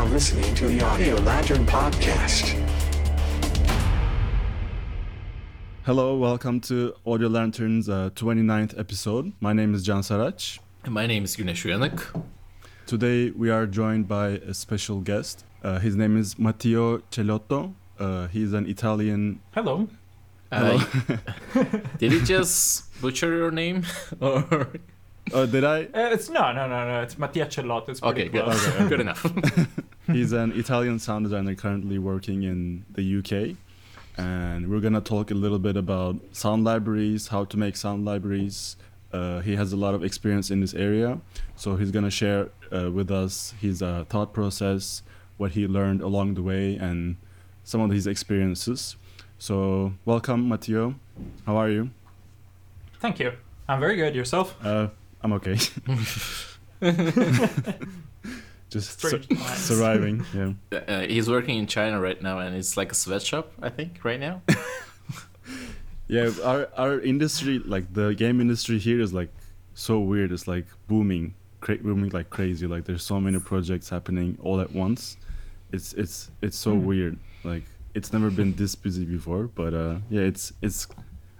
are listening to the Audio Lantern Podcast. Hello, welcome to Audio Lantern's uh, 29th episode. My name is Can Sarac. And my name is Güneş Uyanık. Today we are joined by a special guest. Uh, his name is Matteo Celotto. Uh, he's an Italian. Hello. Uh, did he just butcher your name? or Uh, did I? Uh, it's no, no, no, no. It's Mattia Cellotto. It's pretty okay, good, close. good enough. He's an Italian sound designer currently working in the UK. And we're gonna talk a little bit about sound libraries, how to make sound libraries. Uh, he has a lot of experience in this area, so he's gonna share uh, with us his uh, thought process, what he learned along the way, and some of his experiences. So, welcome, Matteo. How are you? Thank you. I'm very good. Yourself? Uh, I'm okay. Just sur- surviving. Yeah. uh, he's working in China right now, and it's like a sweatshop, I think, right now. Yeah, our our industry, like the game industry here, is like so weird. It's like booming, cra- booming like crazy. Like there's so many projects happening all at once. It's it's it's so Mhm. weird. Like it's never been this busy before. But uh, yeah, it's it's.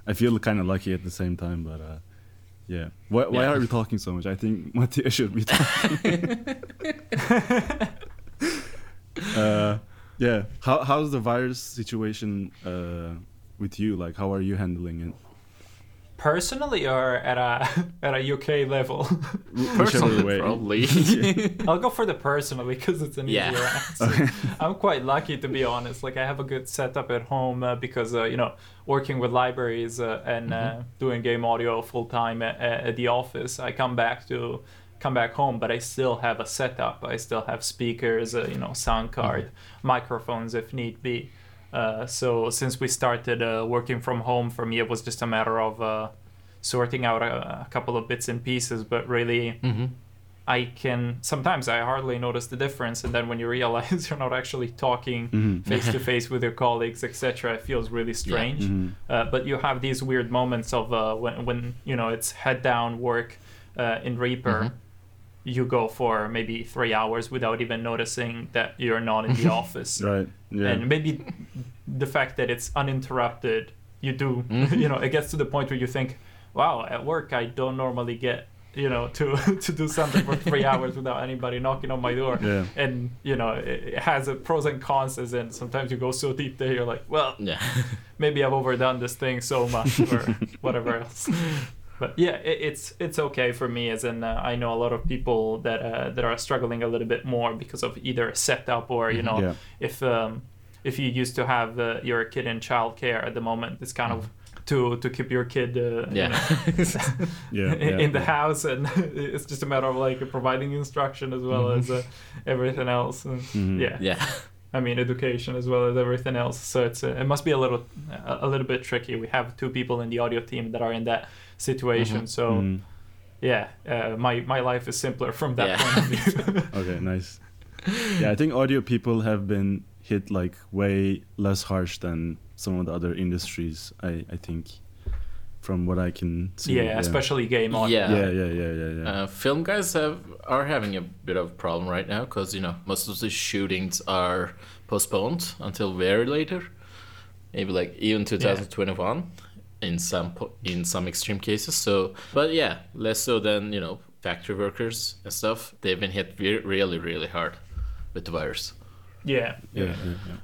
I feel kind of lucky at the same time. But uh, yeah, why why Yeah. are we talking so much? I think Mattia should be talking. uh, yeah, how how's the virus situation uh, with you? Like, how are you handling it? Personally, or at a at a UK level? Personally, probably. I'll go for the personally because it's an Yeah. easier answer. I'm quite lucky to be honest. Like I have a good setup at home uh, because uh, you know working with libraries uh, and uh, doing game audio full time at, at the office. I come back to come back home, but I still have a setup. I still have speakers, uh, you know, sound card, microphones if need be. Uh, so since we started uh, working from home, for me it was just a matter of uh, sorting out a, a couple of bits and pieces. But really, hmm I can sometimes I hardly notice the difference, and then when you realize you're not actually talking face to face with your colleagues, etc., it feels really strange. Mhm. Uh, but you have these weird moments of uh, when when you know it's head down work uh, in Reaper. Mhm. You go for maybe three hours without even noticing that you're not in the office, Right. Yeah. and maybe the fact that it's uninterrupted, you do, Mhm. you know, it gets to the point where you think, "Wow, at work I don't normally get." You know, to to do something for three hours without anybody knocking on my door, Yeah. and you know, it, has a pros and cons. As in, sometimes you go so deep there, you're like, well, Yeah. maybe I've overdone this thing so much or whatever else. But yeah, it, it's it's okay for me. As in, uh, I know a lot of people that uh, that are struggling a little bit more because of either a setup or you know, Yeah. if um, if you used to have uh, your kid in childcare at the moment, it's kind of to to keep your kid uh, you Yeah. know, Yeah. in, yeah, in the yeah. house, and it's just a matter of like providing instruction as well as uh, everything else. And, Mhm. Yeah, yeah. I mean education as well as everything else. So it's uh, it must be a little a, a little bit tricky. We have two people in the audio team that are in that situation. Mhm. So Mhm. yeah, uh, my my life is simpler from that Yeah. point of view. Okay. Nice. Yeah, I think audio people have been hit like way less harsh than some of the other industries. I I think, from what I can see. yeah, especially game audio. Yeah. Yeah. Yeah. Yeah. Yeah. Yeah. Uh, film guys have are having a bit of a problem right now because you know most of the shootings are postponed until very later, maybe like even 2021 in some in some extreme cases. So, but yeah, less so than you know factory workers and stuff. They've been hit re- really really hard with the virus. yeah, yeah. yeah, yeah.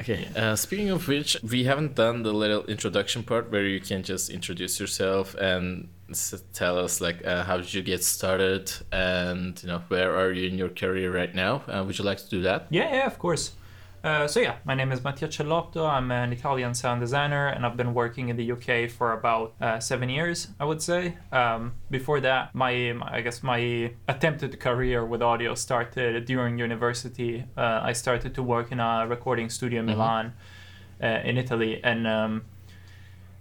Okay. Uh, speaking of which, we haven't done the little introduction part where you can just introduce yourself and s- tell us like uh, how did you get started and you know where are you in your career right now. Uh, would you like to do that? Yeah, yeah, of course. Uh, so yeah, my name is Mattia Cellotto. I'm an Italian sound designer, and I've been working in the UK for about uh, seven years, I would say. Um, before that, my, my I guess my attempted career with audio started during university. Uh, I started to work in a recording studio in Milan, uh, in Italy, and um,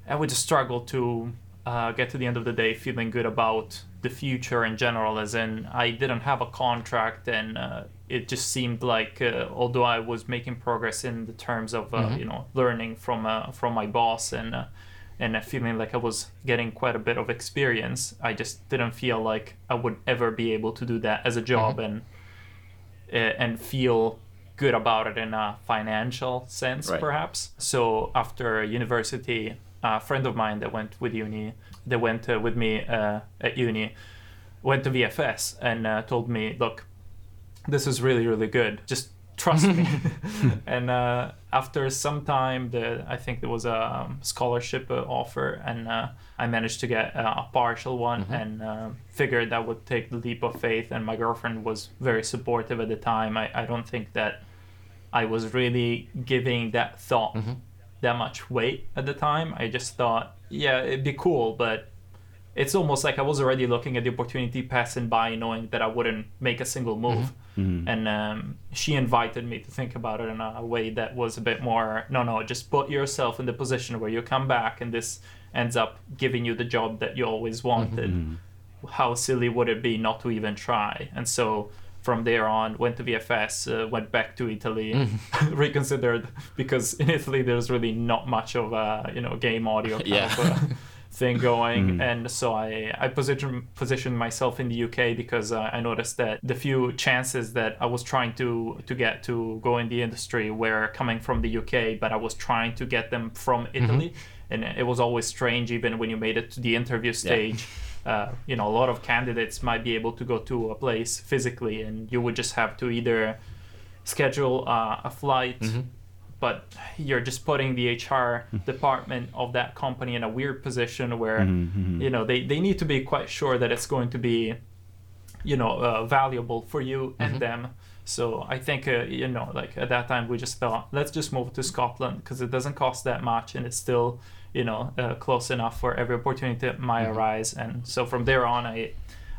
I would just struggle to uh, get to the end of the day feeling good about the future in general. As in, I didn't have a contract, and uh, it just seemed like, uh, although I was making progress in the terms of uh, you know learning from uh, from my boss and uh, and uh, feeling like I was getting quite a bit of experience, I just didn't feel like I would ever be able to do that as a job and uh, and feel good about it in a financial sense, Right. perhaps. So after university, a friend of mine that went with uni, that went uh, with me uh, at uni, went to VFS and uh, told me, look, this is really really good. Just trust me. and uh, after some time, the I think there was a um, scholarship uh, offer, and uh, I managed to get uh, a partial one, and uh, figured that would take the leap of faith. And my girlfriend was very supportive at the time. I, I don't think that I was really giving that thought that much weight at the time. I just thought, yeah, it'd be cool, but it's almost like I was already looking at the opportunity passing by, knowing that I wouldn't make a single move. And um, she invited me to think about it in a way that was a bit more, no, no, just put yourself in the position where you come back and this ends up giving you the job that you always wanted. How silly would it be not to even try? And so from there on, went to VFS, uh, went back to Italy, reconsidered because in Italy there's really not much of a you know game audio kind Yeah. of a thing going, and so I I positioned positioned myself in the UK because uh, I noticed that the few chances that I was trying to to get to go in the industry were coming from the UK, but I was trying to get them from Italy, and it was always strange even when you made it to the interview stage uh, you know, a lot of candidates might be able to go to a place physically, and you would just have to either schedule uh, a flight, but you're just putting the HR department of that company in a weird position where, you know, they, they need to be quite sure that it's going to be, you know, uh, valuable for you and them. So I think, uh, you know, like at that time we just thought, let's just move to Scotland because it doesn't cost that much and it's still, you know, uh, close enough for every opportunity that might arise. And so from there on, I,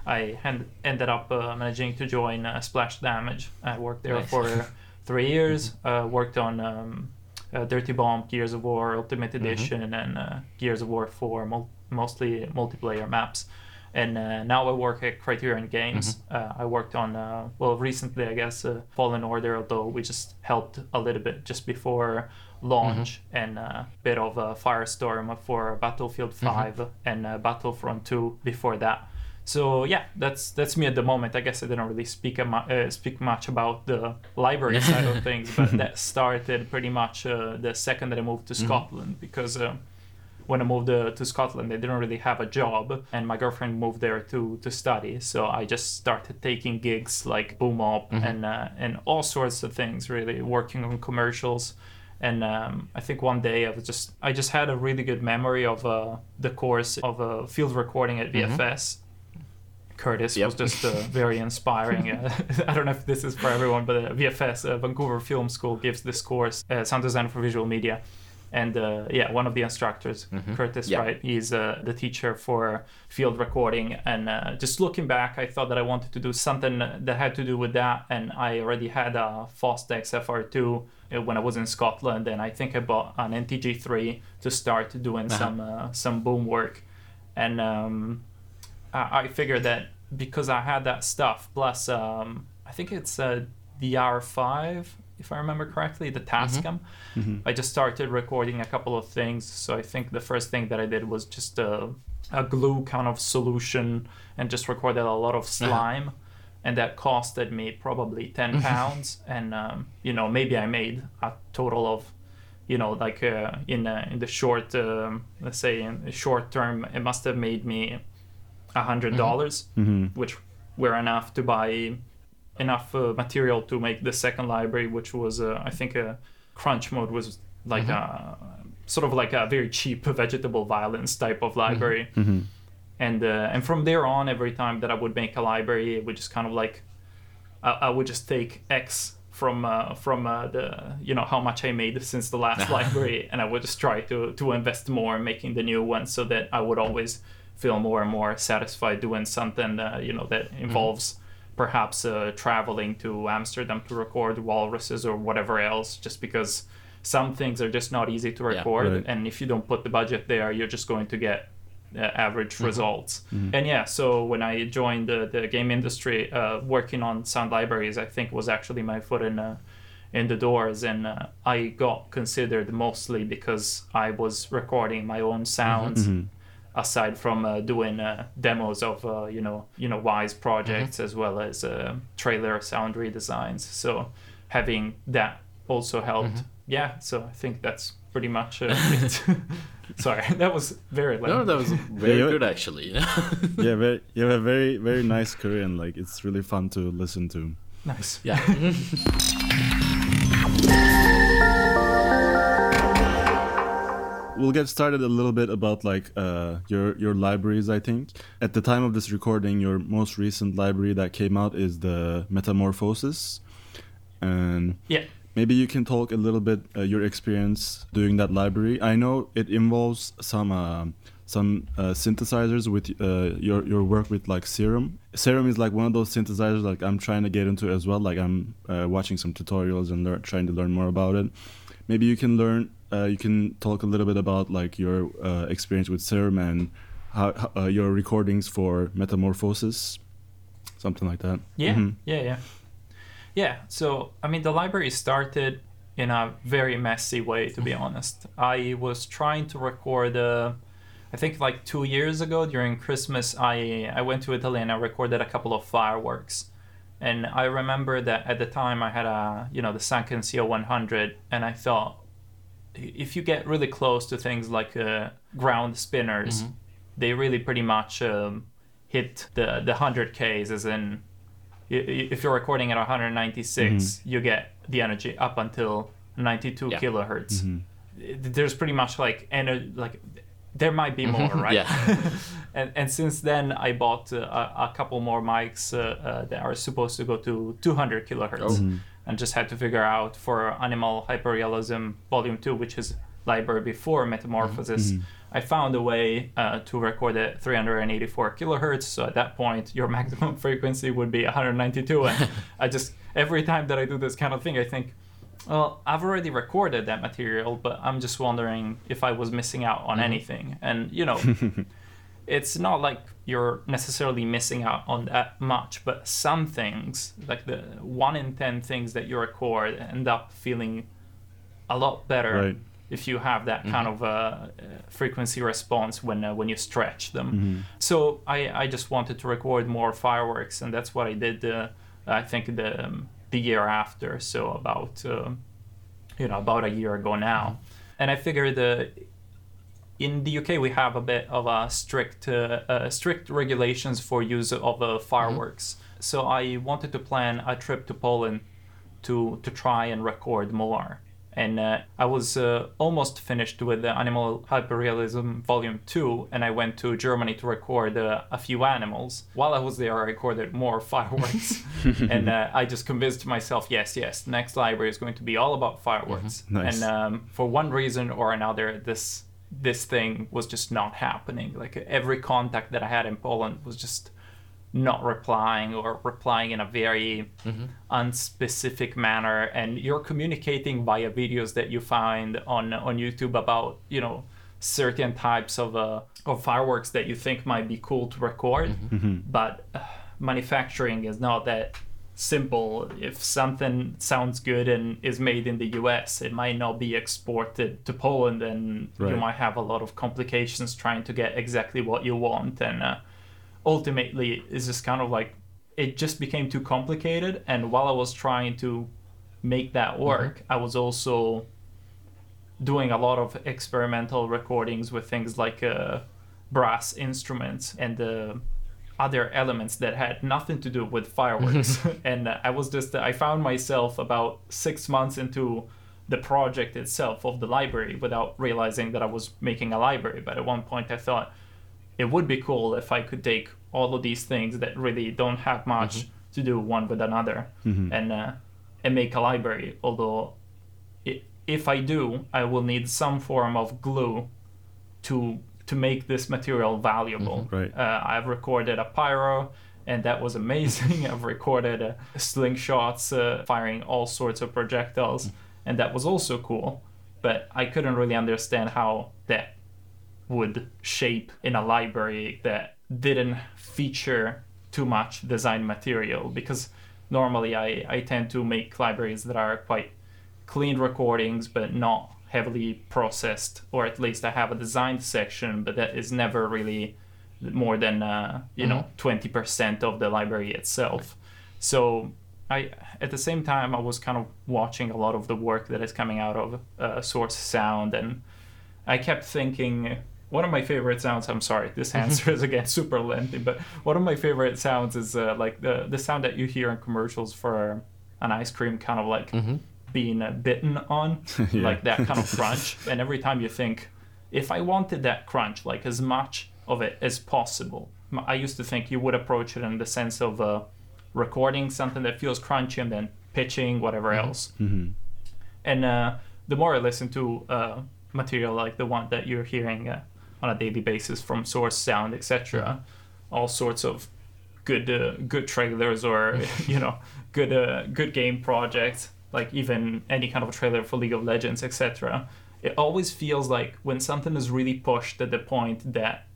I ended up uh, managing to join uh, Splash Damage. I worked there Nice. for three years. Uh, worked on um, uh, Dirty Bomb, Gears of War Ultimate Edition, and uh, Gears of War 4, mul- mostly multiplayer maps. And uh, now I work at Criterion Games. Uh, I worked on, uh, well, recently, I guess, uh, Fallen Order, although we just helped a little bit just before launch, and a bit of uh, Firestorm for Battlefield 5 and uh, Battlefront 2 before that. So yeah, that's that's me at the moment. I guess I didn't really speak a mu- uh, speak much about the library side of things, but that started pretty much uh, the second that I moved to Scotland because uh, when I moved uh, to Scotland, I didn't really have a job, and my girlfriend moved there to to study. So I just started taking gigs like Boom Op and uh, and all sorts of things, really working on commercials. And um, I think one day I was just I just had a really good memory of uh, the course of uh, field recording at VFS. Curtis Yep. was just uh, very inspiring. Uh, I don't know if this is for everyone, but uh, VFS, uh, Vancouver Film School, gives this course, uh, sound design for visual media. And uh, yeah, one of the instructors, Curtis, Yeah. right? He's uh, the teacher for field recording. And uh, just looking back, I thought that I wanted to do something that had to do with that. And I already had a Fostex FR2 uh, when I was in Scotland. And I think I bought an NTG3 to start doing some uh, some boom work. And um, I, I figured that because I had that stuff, plus um, I think it's uh, the R5, if I remember correctly, the Tascam. I just started recording a couple of things. So I think the first thing that I did was just a, a glue kind of solution and just recorded a lot of slime. And that costed me probably 10 pounds. and, um, you know, maybe I made a total of you know, like uh, in uh, in the short, um, let's say in the short term, it must have made me hundred dollars, which were enough to buy enough uh, material to make the second library, which was uh, I think a crunch mode was like a sort of like a very cheap vegetable violence type of library. And uh, and from there on, every time that I would make a library, it would just kind of like I, I would just take X from uh, from uh, the you know how much I made since the last library, and I would just try to to invest more in making the new one, so that I would always feel more and more satisfied doing something uh, you know that involves perhaps uh, traveling to Amsterdam to record walruses or whatever else, just because some things are just not easy to Yeah. record, Right. and if you don't put the budget there, you're just going to get uh, average results. And yeah, so when I joined the, the game industry, uh, working on sound libraries, I think was actually my foot in uh, in the doors, and uh, I got considered mostly because I was recording my own sounds. Aside from uh, doing uh, demos of uh, you know you know Wwise projects Mm-hmm. as well as uh, trailer sound redesigns so having that also helped Mm-hmm. yeah so i think that's pretty much uh, it sorry that was very No, that was very Yeah, good actually. yeah, very, you have a very very nice career and like it's really fun to listen to. nice yeah. We'll get started a little bit about like uh, your your libraries. I think at the time of this recording, your most recent library that came out is the Metamorphosis, and yeah maybe you can talk a little bit uh, your experience doing that library. I know it involves some uh, some uh, synthesizers with uh, your your work with like Serum. Serum is like one of those synthesizers like I'm trying to get into as well. Like I'm uh, watching some tutorials and lear- trying to learn more about it. Maybe you can learn. Uh, you can talk a little bit about like your uh, experience with Serum and how, uh, your recordings for Metamorphosis, something like that. Yeah, Mhm. yeah, yeah. Yeah, so I mean, the library started in a very messy way, to be honest. I was trying to record, uh, I think like two years ago during Christmas, I, I went to Italy and I recorded a couple of fireworks. And I remember that at the time I had a, you know, the Sanken CO100, and I thought, if you get really close to things like uh, ground spinners, they really pretty much um, hit the the 100Ks, as in if you're recording at 196, you get the energy up until 92 Yeah. kilohertz. Th- There's pretty much like ener- like there might be more, right? Yeah. and and since then, I bought uh, a, a couple more mics uh, uh, that are supposed to go to 200 kilohertz, Oh. and just had to figure out for Animal Hyperrealism Volume Two, which is library before Metamorphosis. I found a way uh, to record at 384 kilohertz. So at that point, your maximum frequency would be 192. And I just every time that I do this kind of thing, I think, well, I've already recorded that material, but I'm just wondering if I was missing out on anything. And you know, it's not like you're necessarily missing out on that much, but some things, like the one in ten things that you record, end up feeling a lot better Right. if you have that kind of uh, uh, frequency response when uh, when you stretch them. Mm-hmm. So I, I just wanted to record more fireworks, and that's what I did. Uh, I think the um, the year after, so about uh, you know about a year ago now, and I figured uh, in the UK we have a bit of a strict uh, uh, strict regulations for use of uh, fireworks. So I wanted to plan a trip to Poland to to try and record more. And uh, I was uh, almost finished with the Animal Hyperrealism Volume 2, and I went to Germany to record uh, a few animals. While I was there, I recorded more fireworks. and uh, I just convinced myself, yes, yes, next library is going to be all about fireworks. Nice. And um, for one reason or another, this this thing was just not happening. Like every contact that I had in Poland was just not replying or replying in a very unspecific manner. And you're communicating via videos that you find on on YouTube about you know certain types of uh, of fireworks that you think might be cool to record. But uh, manufacturing is not that simple. If something sounds good and is made in the US it might not be exported to Poland and you might have a lot of complications trying to get exactly what you want. And uh, ultimately it's just kind of like it just became too complicated. And while i was trying to make that work i was also doing a lot of experimental recordings with things like uh, brass instruments and uh, other elements that had nothing to do with fireworks. And uh, i was just i found myself about six months into the project itself of the library without realizing that i was making a library. But at one point i thought it would be cool if I could take all of these things that really don't have much to do one with another and uh, and make a library. Although, i if I do, I will need some form of glue to to make this material valuable. Right. Uh, I've recorded a pyro. And that was amazing. I've recorded uh, slingshots uh, firing all sorts of projectiles, and that was also cool. But I couldn't really understand how that would shape in a library that didn't feature too much design material because normally I, I tend to make libraries that are quite clean recordings but not heavily processed, or at least I have a designed section, but that is never really more than uh, you know twenty percent of the library itself. So I at the same time I was kind of watching a lot of the work that is coming out of uh, Source Sound, and I kept thinking one of my favorite sounds. I'm sorry, this answer is again super lengthy, but one of my favorite sounds is uh, like the the sound that you hear in commercials for an ice cream, kind of like being uh, bitten on, Yeah. like that kind of crunch. and every time you think, if I wanted that crunch, like as much of it as possible, I used to think you would approach it in the sense of uh, recording something that feels crunchy and then pitching whatever else. And uh, the more I listen to uh, material like the one that you're hearing uh, on a daily basis from Source Sound, etc., all sorts of good uh, good trailers or you know good uh, good game projects, like even any kind of trailer for League of Legends, etc. It always feels like when something is really pushed at the point that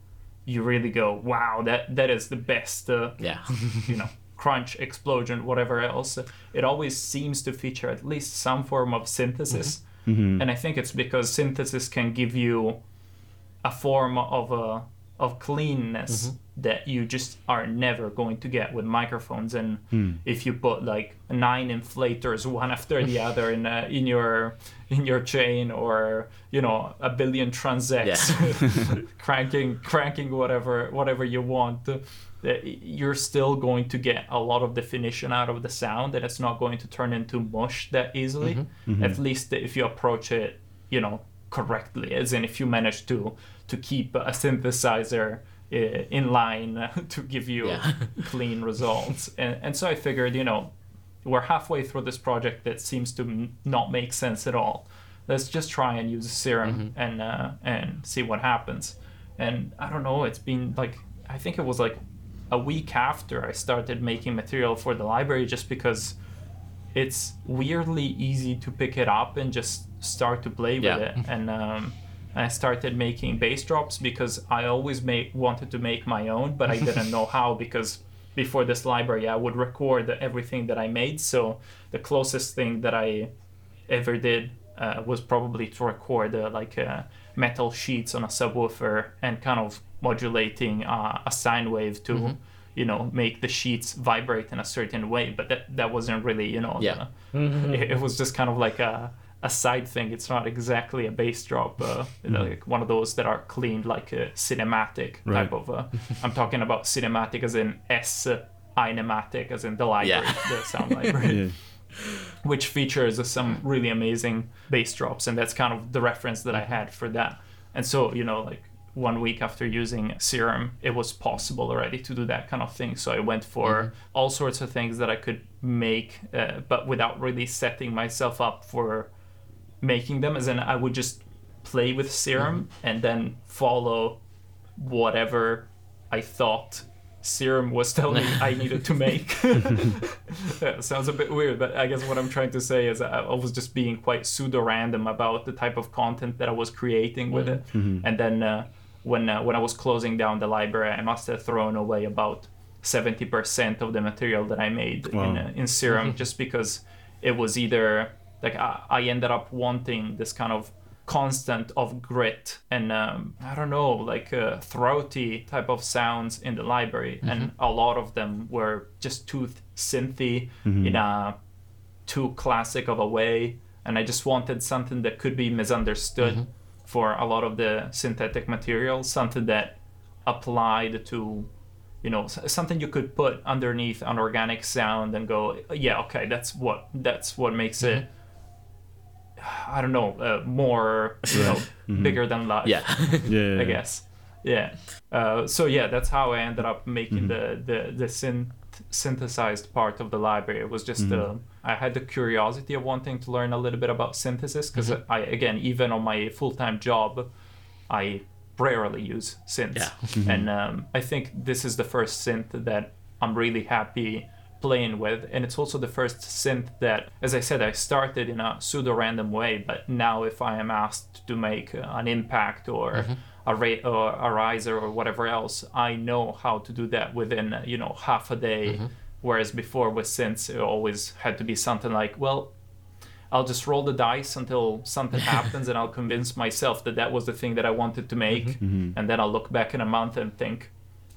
you really go, wow, that that is the best. Uh, Yeah. you know, crunch, explosion, whatever else, it always seems to feature at least some form of synthesis. Mm-hmm. Mm-hmm. And I think it's because synthesis can give you a form of a of cleanness mm-hmm. That you just are never going to get with microphones. And if you put like nine inflators one after the other in uh, in your in your chain, or you know a billion transects cranking cranking whatever whatever you want. uh, You're still going to get a lot of definition out of the sound, and it's not going to turn into mush that easily. At least if you approach it, you know, correctly. As in, if you manage to to keep a synthesizer in line to give you Yeah. clean results. And and so I figured, you know, we're halfway through this project that seems to m- not make sense at all. Let's just try and use a Serum and uh, and see what happens. And I don't know. It's been like I think it was like a week after I started making material for the library, just because it's weirdly easy to pick it up and just start to play with Yeah. it. And um, I started making bass drops because I always make wanted to make my own, but I didn't know how because before this library I would record everything that I made. So the closest thing that I ever did uh, was probably to record uh, like uh, metal sheets on a subwoofer and kind of modulating uh, a sine wave to you know make the sheets vibrate in a certain way but that that wasn't really you know Yeah. the- it, it was just kind of like a a side thing it's not exactly a bass drop uh, like one of those that are cleaned like a cinematic Right. type of uh, i'm talking about cinematic as in s inematic as in the library Yeah. the sound library Yeah. which features some really amazing bass drops and that's kind of the reference that i had for that and so you know like one week after using serum it was possible already to do that kind of thing so i went for all sorts of things that i could make uh, but without really setting myself up for making them as in i would just play with serum and then follow whatever i thought serum was telling me i needed to make. Yeah, sounds a bit weird, but I guess what I'm trying to say is I was just being quite pseudo random about the type of content that I was creating with it. And then uh, when uh, when I was closing down the library, I must have thrown away about 70% of the material that I made in uh, in Serum just because it was either like I, I ended up wanting this kind of constant of grit and um, I don't know like uh, throaty type of sounds in the library. And a lot of them were just too th- synthy in a too classic of a way. And I just wanted something that could be misunderstood for a lot of the synthetic material something that applied to you know something you could put underneath an organic sound and go yeah okay that's what that's what makes it I don't know uh, more you know bigger than life Yeah. Yeah. I guess. Yeah. Uh, so yeah, that's how I ended up making Mm-hmm. the the the synth- synthesized part of the library. It was just Mm-hmm. uh, I had the curiosity of wanting to learn a little bit about synthesis because I again even on my full time job, I rarely use synths, Yeah. and um, I think this is the first synth that I'm really happy playing with and it's also the first synth that as i said i started in a pseudo random way but now if i am asked to make uh, an impact or mm-hmm. a ra- or a riser or whatever else i know how to do that within you know half a day. Mm-hmm. Whereas before with synths it always had to be something like well I'll just roll the dice until something happens, and I'll convince myself that that was the thing that I wanted to make, mm-hmm. and then I'll look back in a month and think,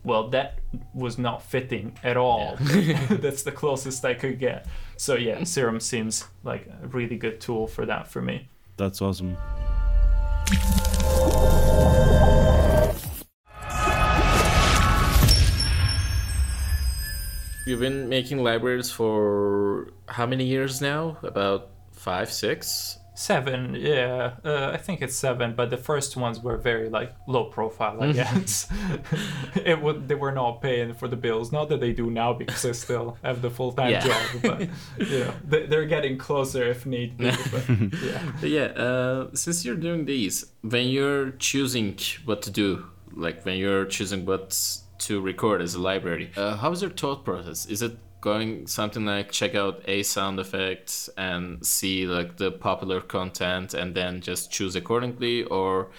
well, that was not fitting at all. That's the closest I could get. So yeah, Serum seems like a really good tool for that for me. That's awesome. You've been making libraries for how many years now? About five, six? Seven, yeah, uh, I think it's seven. But the first ones were very like low profile, I guess. it would they were not paying for the bills. Not that they do now because I still have the full time Yeah. job, but you know they, they're getting closer if need be. But, yeah. But yeah, uh, since you're doing these, when you're choosing what to do, like when you're choosing what to record as a library, uh, how is your thought process? Is it going something like check out A Sound Effect and see like the popular content and then just choose accordingly, or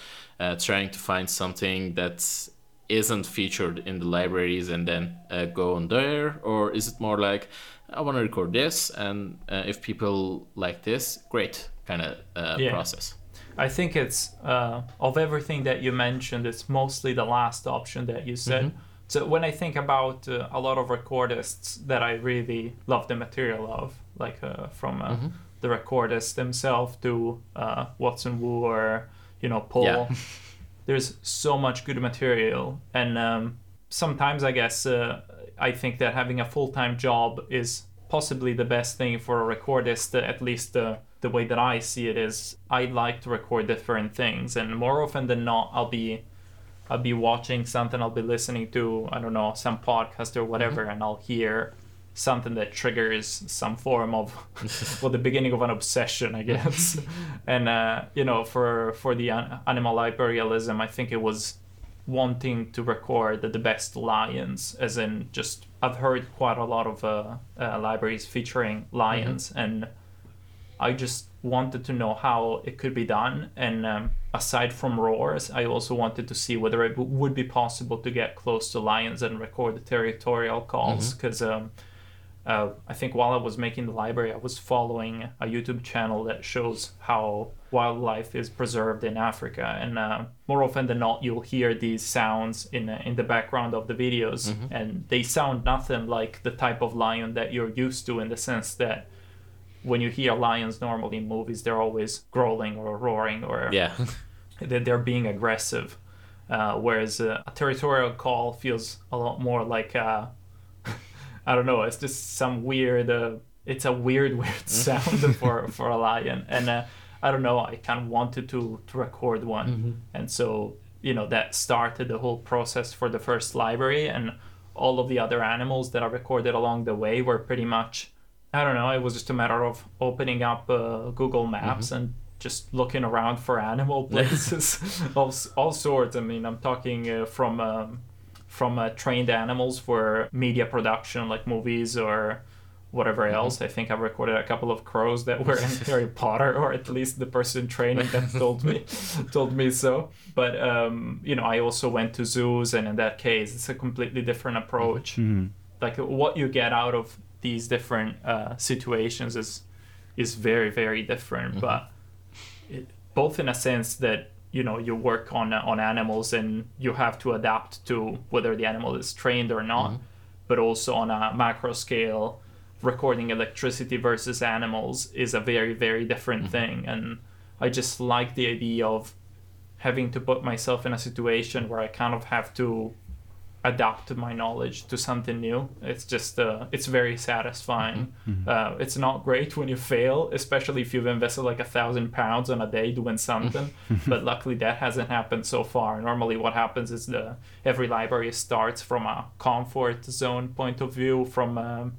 uh, trying to find something that isn't featured in the libraries and then uh, go on there, or is it more like I want to record this and uh, if people like this, great kind of uh, Yeah. process. I think it's uh, of everything that you mentioned, it's mostly the last option that you said. So when I think about uh, a lot of recordists that I really love the material of, like uh, from uh, the recordists themselves to uh, Watson Wu or you know Paul, Yeah. there's so much good material, and um, sometimes I guess uh, I think that having a full time job is possibly the best thing for a recordist. uh, At least the the way that I see it is, I like to record different things, and more often than not, I'll be I'll be watching something, I'll be listening to, I don't know, some podcast or whatever, and I'll hear something that triggers some form of, well, the beginning of an obsession, I guess. and, uh, you know, for, for the an- animal Hyperrealism, I think it was wanting to record the best lions, as in just, I've heard quite a lot of uh, uh, libraries featuring lions, and I just wanted to know how it could be done. And um, aside from roars, I also wanted to see whether it w- would be possible to get close to lions and record the territorial calls. Because um, uh, I think while I was making the library, I was following a YouTube channel that shows how wildlife is preserved in Africa. And uh, more often than not, you'll hear these sounds in, uh, in the background of the videos. And they sound nothing like the type of lion that you're used to in the sense that when you hear lions normally in movies, they're always growling or roaring or Yeah. that they're being aggressive. Uh, whereas uh, a territorial call feels a lot more like uh, I don't know. It's just some weird. Uh, it's a weird, weird sound for for a lion, and uh, I don't know. I kind of wanted to to record one, and so you know that started the whole process for the first library, and all of the other animals that I recorded along the way were pretty much. I don't know. It was just a matter of opening up uh, Google Maps and just looking around for animal places, all, all sorts. I mean, I'm talking uh, from um, from uh, trained animals for media production, like movies or whatever else. I think I recorded a couple of crows that were in Harry Potter, or at least the person training that told me told me so. But um, you know, I also went to zoos, and in that case, it's a completely different approach. Like what you get out of these different uh, situations is is very very different, mm-hmm. but it, both in a sense that you know you work on uh, on animals and you have to adapt to whether the animal is trained or not mm-hmm. but also on a macro scale recording electricity versus animals is a very very different mm-hmm. thing. And i just like the idea of having to put myself in a situation where i kind of have to adapt my knowledge to something new. It's just uh, it's very satisfying. Uh, it's not great when you fail especially if you've invested like a thousand pounds on a day doing something. But luckily that hasn't happened so far. Normally what happens is the every library starts from a comfort zone point of view from um,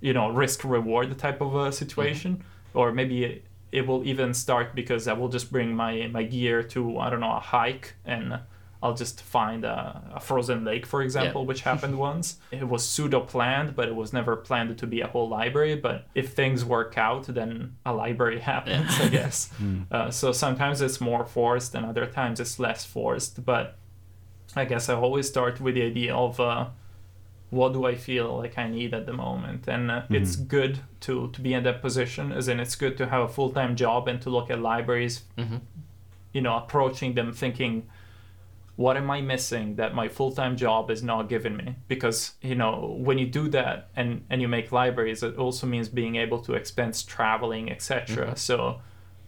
you know risk reward type of a situation. Or maybe it, it will even start because i will just bring my my gear to i don't know a hike and i'll just find a, a frozen lake for example which happened once. It was pseudo planned but it was never planned to be a whole library. But if things work out then a library happens i guess. Uh, so sometimes it's more forced and other times it's less forced. But i guess i always start with the idea of uh, what do I feel like I need at the moment? And uh, it's good to to be in that position, as in it's good to have a full time job and to look at libraries, you know, approaching them thinking, what am I missing that my full time job is not giving me? Because you know, when you do that and and you make libraries, it also means being able to expense traveling, etc. So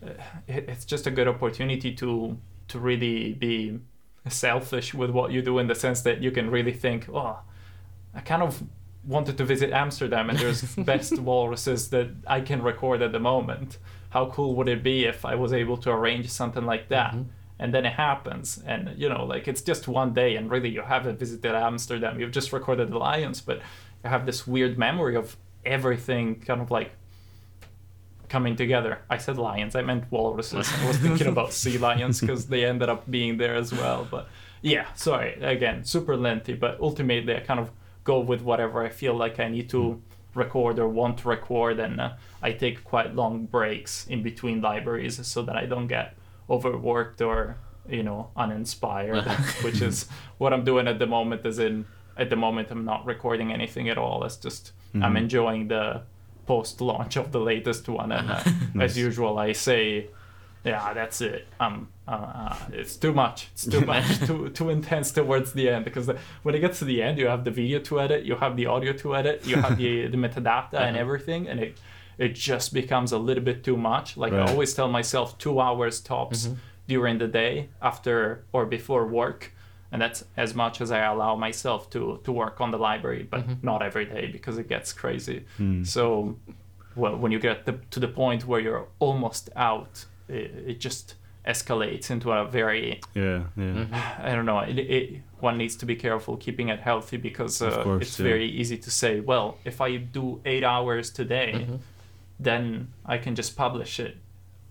uh, it, it's just a good opportunity to to really be selfish with what you do in the sense that you can really think, oh, I kind of wanted to visit Amsterdam and there's best walruses that I can record at the moment. How cool would it be if I was able to arrange something like that? And then it happens, and you know, like it's just one day, and really you haven't visited Amsterdam. You've just recorded the lions, but you have this weird memory of everything kind of like coming together. I said lions, I meant walruses. I was thinking about sea lions because they ended up being there as well. But yeah, sorry, again, super lengthy, but ultimately I kind of go with whatever I feel like I need to record or want to record, and uh, I take quite long breaks in between libraries so that I don't get overworked or you know uninspired, which is what I'm doing at the moment. As in, at the moment I'm not recording anything at all. It's just I'm enjoying the post launch of the latest one, and uh, as usual I say. Yeah, that's it. Um, uh, uh, it's too much. It's too much. too too intense towards the end because the, when it gets to the end, you have the video to edit, you have the audio to edit, you have the the metadata and everything, and it it just becomes a little bit too much. Like Right. I always tell myself, two hours tops during the day after or before work, and that's as much as I allow myself to to work on the library, but not every day because it gets crazy. So well, when you get the, to the point where you're almost out, it, it just escalates into a very Yeah, yeah. Mm-hmm. I don't know. It, it, one needs to be careful keeping it healthy because uh, course, it's yeah. very easy to say, well, if I do eight hours today, Mm-hmm. Then I can just publish it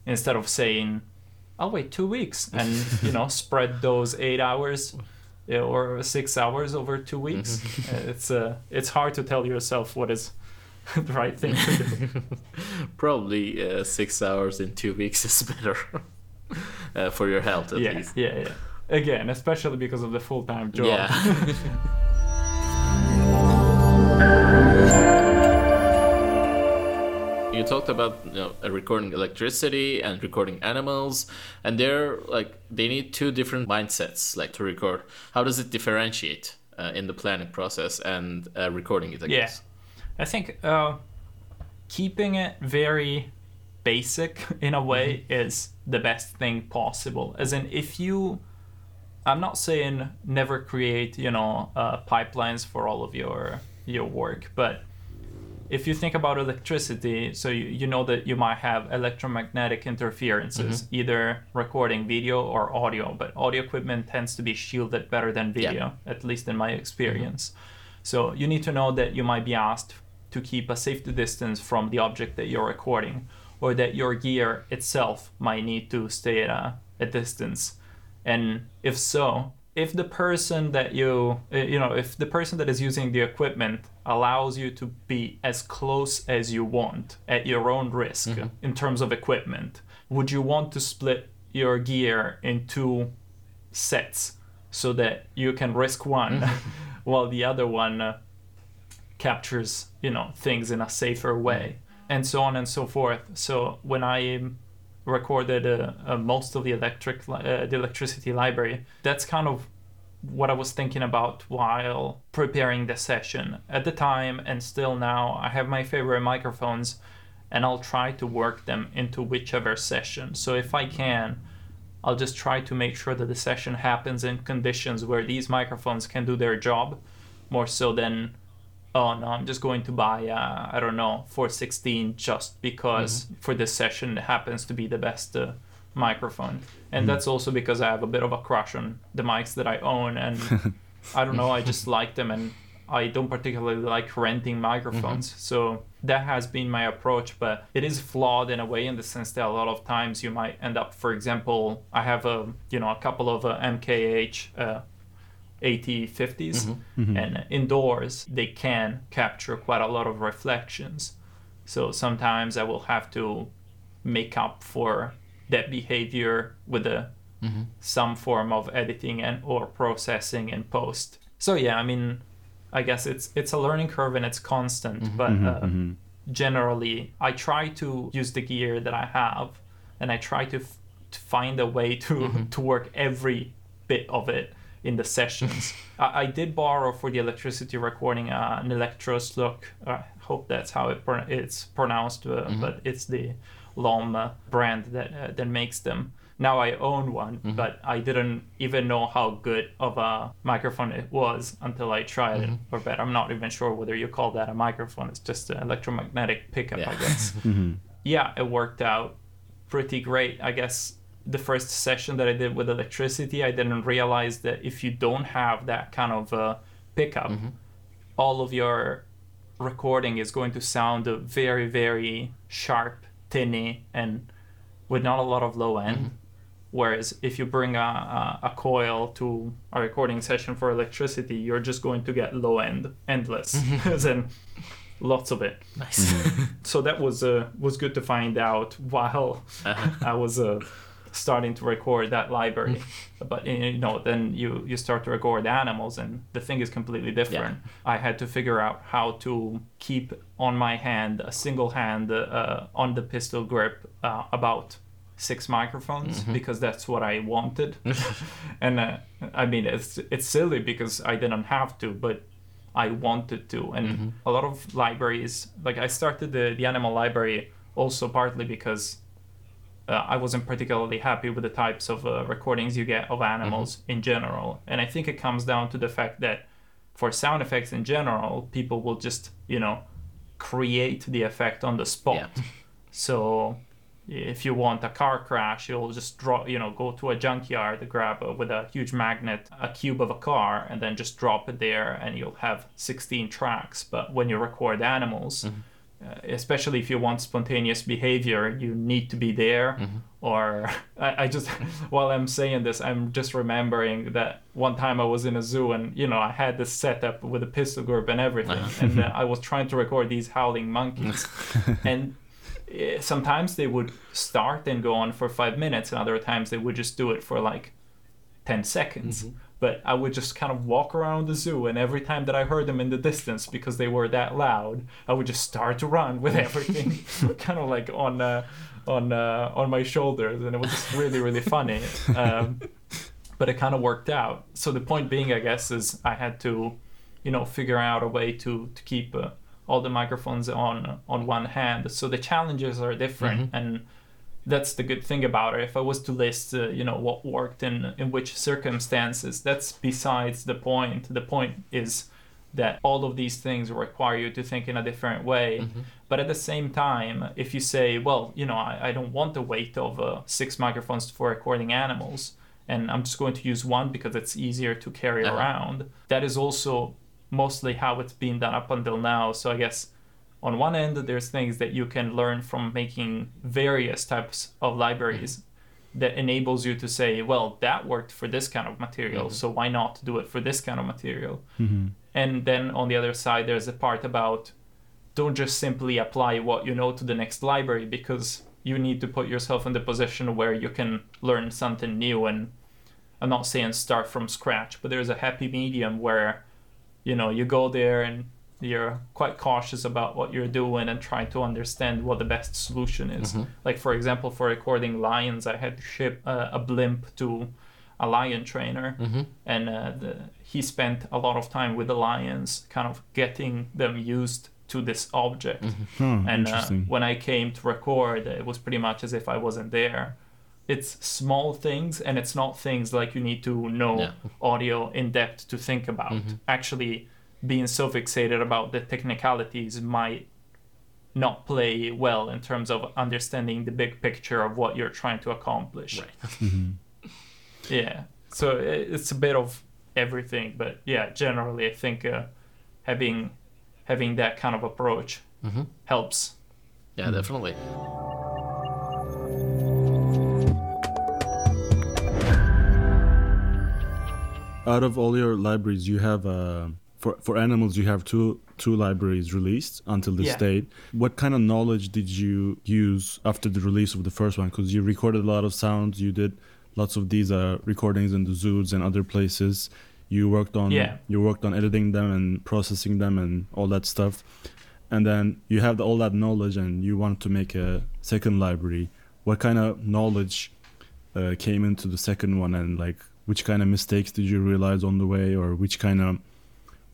instead of saying, I'll wait two weeks and you know spread those eight hours uh, or six hours over two weeks. Mm-hmm. It's uh, it's hard to tell yourself what is the right thing to do. Probably uh, six hours in two weeks is better uh, for your health at yeah, least. yeah, yeah. Again, especially because of the full time job. Yeah. Talked about you know, uh, recording electricity and recording animals, and they're like they need two different mindsets like to record. How does it differentiate uh, in the planning process and uh, recording it? I Yeah. guess. I think uh, keeping it very basic in a way is the best thing possible. As in, if you, I'm not saying never create, you know, uh, pipelines for all of your your work, but if you think about electricity, so you, you know that you might have electromagnetic interferences, mm-hmm. either recording video or audio, but audio equipment tends to be shielded better than video, at least in my experience. Mm-hmm. So you need to know that you might be asked to keep a safety distance from the object that you're recording, or that your gear itself might need to stay at a, a distance. And if so, if the person that you uh, you know if the person that is using the equipment allows you to be as close as you want at your own risk in terms of equipment would you want to split your gear in two sets so that you can risk one while the other one uh, captures you know things in a safer way? And so on and so forth. So when i recorded uh, uh, most of the electric uh, the electricity library. That's kind of what i was thinking about while preparing the session. At the time and still now i have my favorite microphones and i'll try to work them into whichever session. So if i can I'll just try to make sure that the session happens in conditions where these microphones can do their job more so than oh no i'm just going to buy uh, i don't know 416 just because for this session it happens to be the best uh, microphone. And that's also because i have a bit of a crush on the mics that i own and i don't know i just like them and i don't particularly like renting microphones. So that has been my approach but it is flawed in a way in the sense that a lot of times you might end up for example i have a you know a couple of uh, mkh uh, 8050s and indoors they can capture quite a lot of reflections so sometimes i will have to make up for that behavior with a some form of editing and or processing in post so yeah i mean I guess it's it's a learning curve and it's constant. Mm-hmm. But uh, mhm. generally, I try to use the gear that I have, and I try to, f- to find a way to Mm-hmm. to work every bit of it in the sessions. I, I did borrow for the electricity recording uh, an Elektrosluch. I hope that's how it pro- it's pronounced, uh, Mm-hmm. but it's the LOM uh, brand that uh, that makes them. Now I own one, Mm-hmm. but I didn't even know how good of a microphone it was until I tried Mm-hmm. it. Or better, I'm not even sure whether you call that a microphone. It's just an electromagnetic pickup, I Yeah. guess. yeah, it worked out pretty great. I guess the first session that I did with electricity, I didn't realize that if you don't have that kind of uh, pickup, all of your recording is going to sound very, very sharp, tinny, and with not a lot of low end. Whereas if you bring a, a, a coil to a recording session for electricity, you're just going to get low end, endless, as in lots of it. Nice. so that was uh, was good to find out while I was uh, starting to record that library. but uh, you know, then you you start to record animals, and the thing is completely different. I had to figure out how to keep on my hand a single hand uh, on the pistol grip uh, about six microphones because that's what I wanted. and uh, I mean, it's it's silly because I didn't have to, but I wanted to. And a lot of libraries, like I started the, the animal library also partly because uh, I wasn't particularly happy with the types of uh, recordings you get of animals in general. And I think it comes down to the fact that for sound effects in general, people will just, you know, create the effect on the spot. Yeah. So if you want a car crash, you'll just draw, you know, go to a junkyard, grab a, with a huge magnet a cube of a car, and then just drop it there, and you'll have 16 tracks. But when you record animals, uh, especially if you want spontaneous behavior, you need to be there. Or I, I just, while I'm saying this, I'm just remembering that one time I was in a zoo and you know I had this setup with a pistol grip and everything, and uh, I was trying to record these howling monkeys, and eh, sometimes they would start and go on for five minutes, and other times they would just do it for like 10 seconds. But I would just kind of walk around the zoo, and every time that I heard them in the distance, because they were that loud, I would just start to run with everything, kind of like on uh, on uh, on my shoulders, and it was just really really funny. Um, but it kind of worked out. So the point being, I guess, is I had to, you know, figure out a way to to keep uh, all the microphones on on one hand. So the challenges are different, and that's the good thing about it. If I was to list, uh, you know, what worked in in which circumstances, that's besides the point. The point is that all of these things require you to think in a different way. But at the same time, if you say, well, you know, I, I don't want the weight of uh, six microphones for recording animals, and I'm just going to use one because it's easier to carry Uh-huh. around, that is also mostly how it's been done up until now. So I guess on one end there's things that you can learn from making various types of libraries mm-hmm. that enables you to say well that worked for this kind of material mm-hmm. so why not do it for this kind of material? Mm-hmm. And then on the other side there's a part about don't just simply apply what you know to the next library because you need to put yourself in the position where you can learn something new and i'm not saying start from scratch but there's a happy medium where you know you go there and you're quite cautious about what you're doing and trying to understand what the best solution is. Like for example for recording lions i had to ship uh, a blimp to a lion trainer. And uh, the, he spent a lot of time with the lions kind of getting them used to this object. Huh, and uh, when i came to record it was pretty much as if i wasn't there. It's small things and it's not things like you need to know Yeah. audio in depth to think about. Actually being so fixated about the technicalities might not play well in terms of understanding the big picture of what you're trying to accomplish. Right. yeah. So it's a bit of everything but yeah generally i think uh, having having that kind of approach helps. Yeah, definitely. Out of all your libraries, you have uh, for for animals, you have two two libraries released until this Yeah. date. What kind of knowledge did you use after the release of the first one? Because you recorded a lot of sounds, you did lots of these uh, recordings in the zoos and other places. you worked on Yeah. you worked on editing them and processing them and all that stuff and then you have all that knowledge and you want to make a second library what kind of knowledge uh, came into the second one and like which kind of mistakes did you realize on the way or which kind of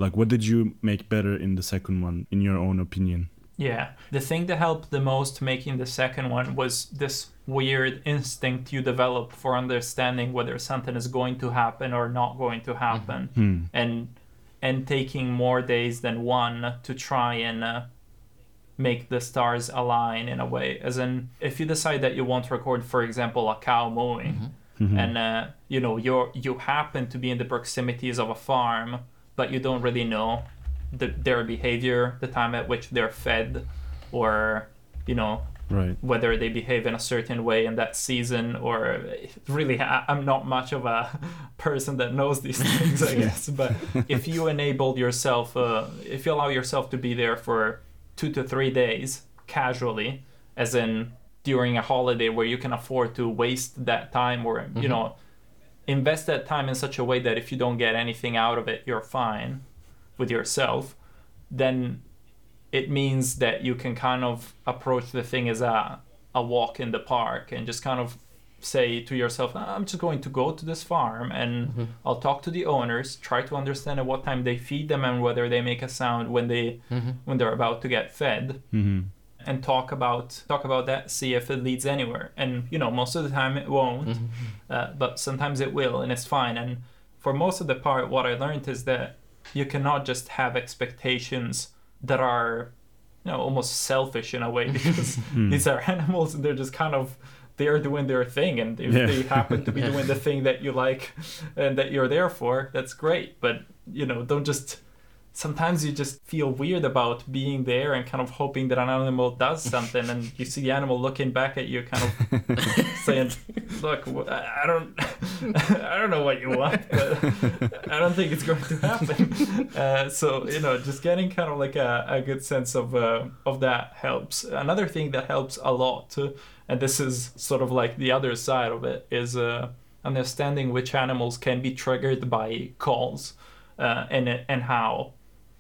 like what did you make better in the second one in your own opinion Yeah. The thing that helped the most making the second one was this weird instinct you develop for understanding whether something is going to happen or not going to happen. hmm. And and taking more days than one to try and uh, make the stars align in a way. As in, if you decide that you want to record, for example, a cow mooing, and uh, you know you're you happen to be in the proximities of a farm, but you don't really know the, their behavior, the time at which they're fed, or you know right. whether they behave in a certain way in that season or really I- i'm not much of a person that knows these things i guess but if you enable yourself uh, if you allow yourself to be there for two to three days casually as in during a holiday where you can afford to waste that time or you know invest that time in such a way that if you don't get anything out of it you're fine with yourself then it means that you can kind of approach the thing as a, a walk in the park and just kind of say to yourself, ah, I'm just going to go to this farm and mm-hmm. I'll talk to the owners, try to understand at what time they feed them and whether they make a sound when they mm-hmm. when they're about to get fed. Hmm and talk about talk about that see if it leads anywhere. And you know most of the time it won't uh, but sometimes it will and it's fine. And for most of the part what i learned is that you cannot just have expectations that are you know almost selfish in a way because these are animals and they're just kind of they're doing their thing and if Yeah. they happen to be doing the thing that you like and that you're there for that's great. But you know don't just sometimes you just feel weird about being there and kind of hoping that an animal does something and you see the animal looking back at you kind of saying look i don't i don't know what you want but i don't think it's going to happen. Uh, so you know just getting kind of like a, a good sense of uh, of that helps. Another thing that helps a lot and this is sort of like the other side of it is uh, understanding which animals can be triggered by calls uh, and and how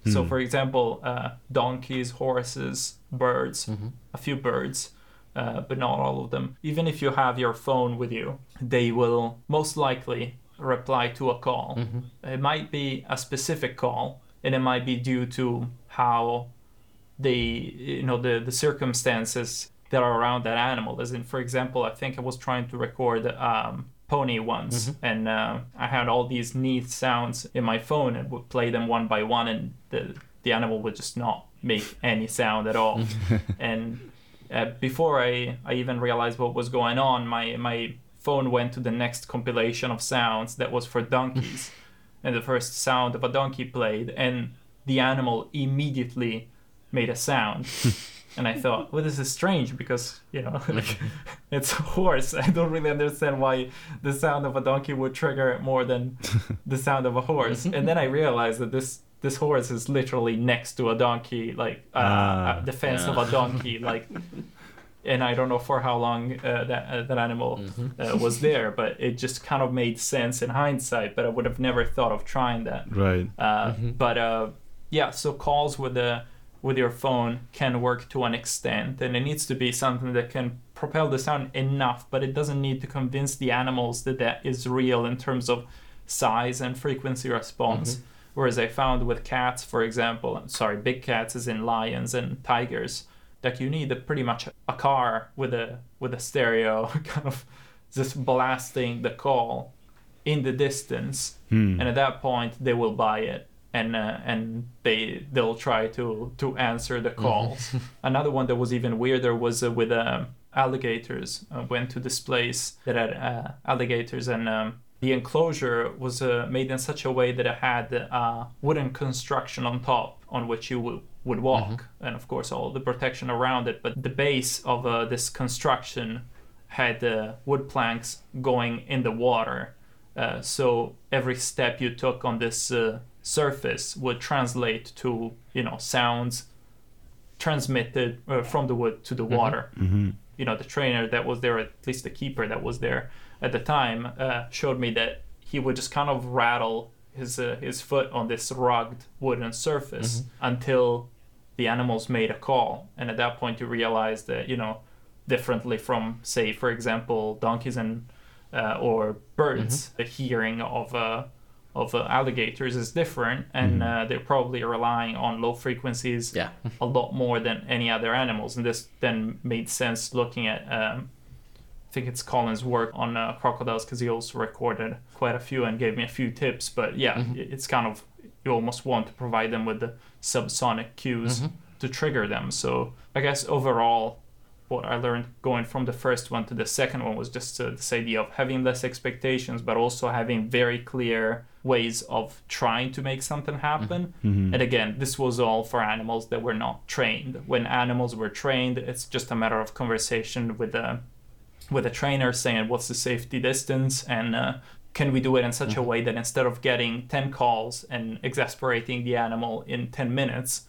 so, for example, uh, donkeys, horses, birds, a few birds, uh, but not all of them. Even if you have your phone with you, they will most likely reply to a call. It might be a specific call, and it might be due to how they, you know, the, the circumstances that are around that animal. As in, for example, I think I was trying to record um, pony once, and uh, I had all these neat sounds in my phone and would play them one by one, and the the animal would just not make any sound at all. and uh, before I, I even realized what was going on, my my phone went to the next compilation of sounds that was for donkeys, and the first sound of a donkey played, and the animal immediately made a sound. And I thought, well, this is strange because, you know, like, it's a horse. I don't really understand why the sound of a donkey would trigger it more than the sound of a horse. and then I realized that this this horse is literally next to a donkey, like uh, Ah. uh, the fence of a donkey, like. And I don't know for how long uh, that uh, that animal uh, was there, but it just kind of made sense in hindsight. But I would have never thought of trying that. right Uh, But uh, yeah, so calls with the with your phone can work to an extent, and it needs to be something that can propel the sound enough, but it doesn't need to convince the animals that that is real in terms of size and frequency response. Whereas I found with cats, for example, sorry, big cats as in lions and tigers, that you need a, pretty much a car with a with a stereo kind of just blasting the call in the distance Hmm. and at that point they will buy it and uh, and they they'll try to to answer the calls. Another one that was even weirder was uh, with um, alligators uh, went to this place that had uh, alligators and um, the enclosure was uh, made in such a way that it had uh, wooden construction on top on which you would would walk. And of course all the protection around it but the base of uh, this construction had uh, wood planks going in the water. Uh, so every step you took on this uh, surface would translate to you know sounds transmitted uh, from the wood to the water. You know the trainer that was there, at least the keeper that was there at the time, uh, showed me that he would just kind of rattle his uh, his foot on this rugged wooden surface until the animals made a call, and at that point you realize that you know differently from say for example donkeys and uh, or birds, the hearing of uh, of uh, alligators is different, and uh, they're probably relying on low frequencies Yeah. a lot more than any other animals, and this then made sense looking at. Um, I think it's Colin's work on uh, crocodiles because he also recorded quite a few and gave me a few tips. But yeah, it- it's kind of you almost want to provide them with the subsonic cues to trigger them. So I guess overall, what I learned going from the first one to the second one was just uh, this idea of having less expectations, but also having very clear ways of trying to make something happen. And again, this was all for animals that were not trained. When animals were trained, it's just a matter of conversation with a with a trainer saying what's the safety distance and uh, can we do it in such a way that instead of getting 10 calls and exasperating the animal in 10 minutes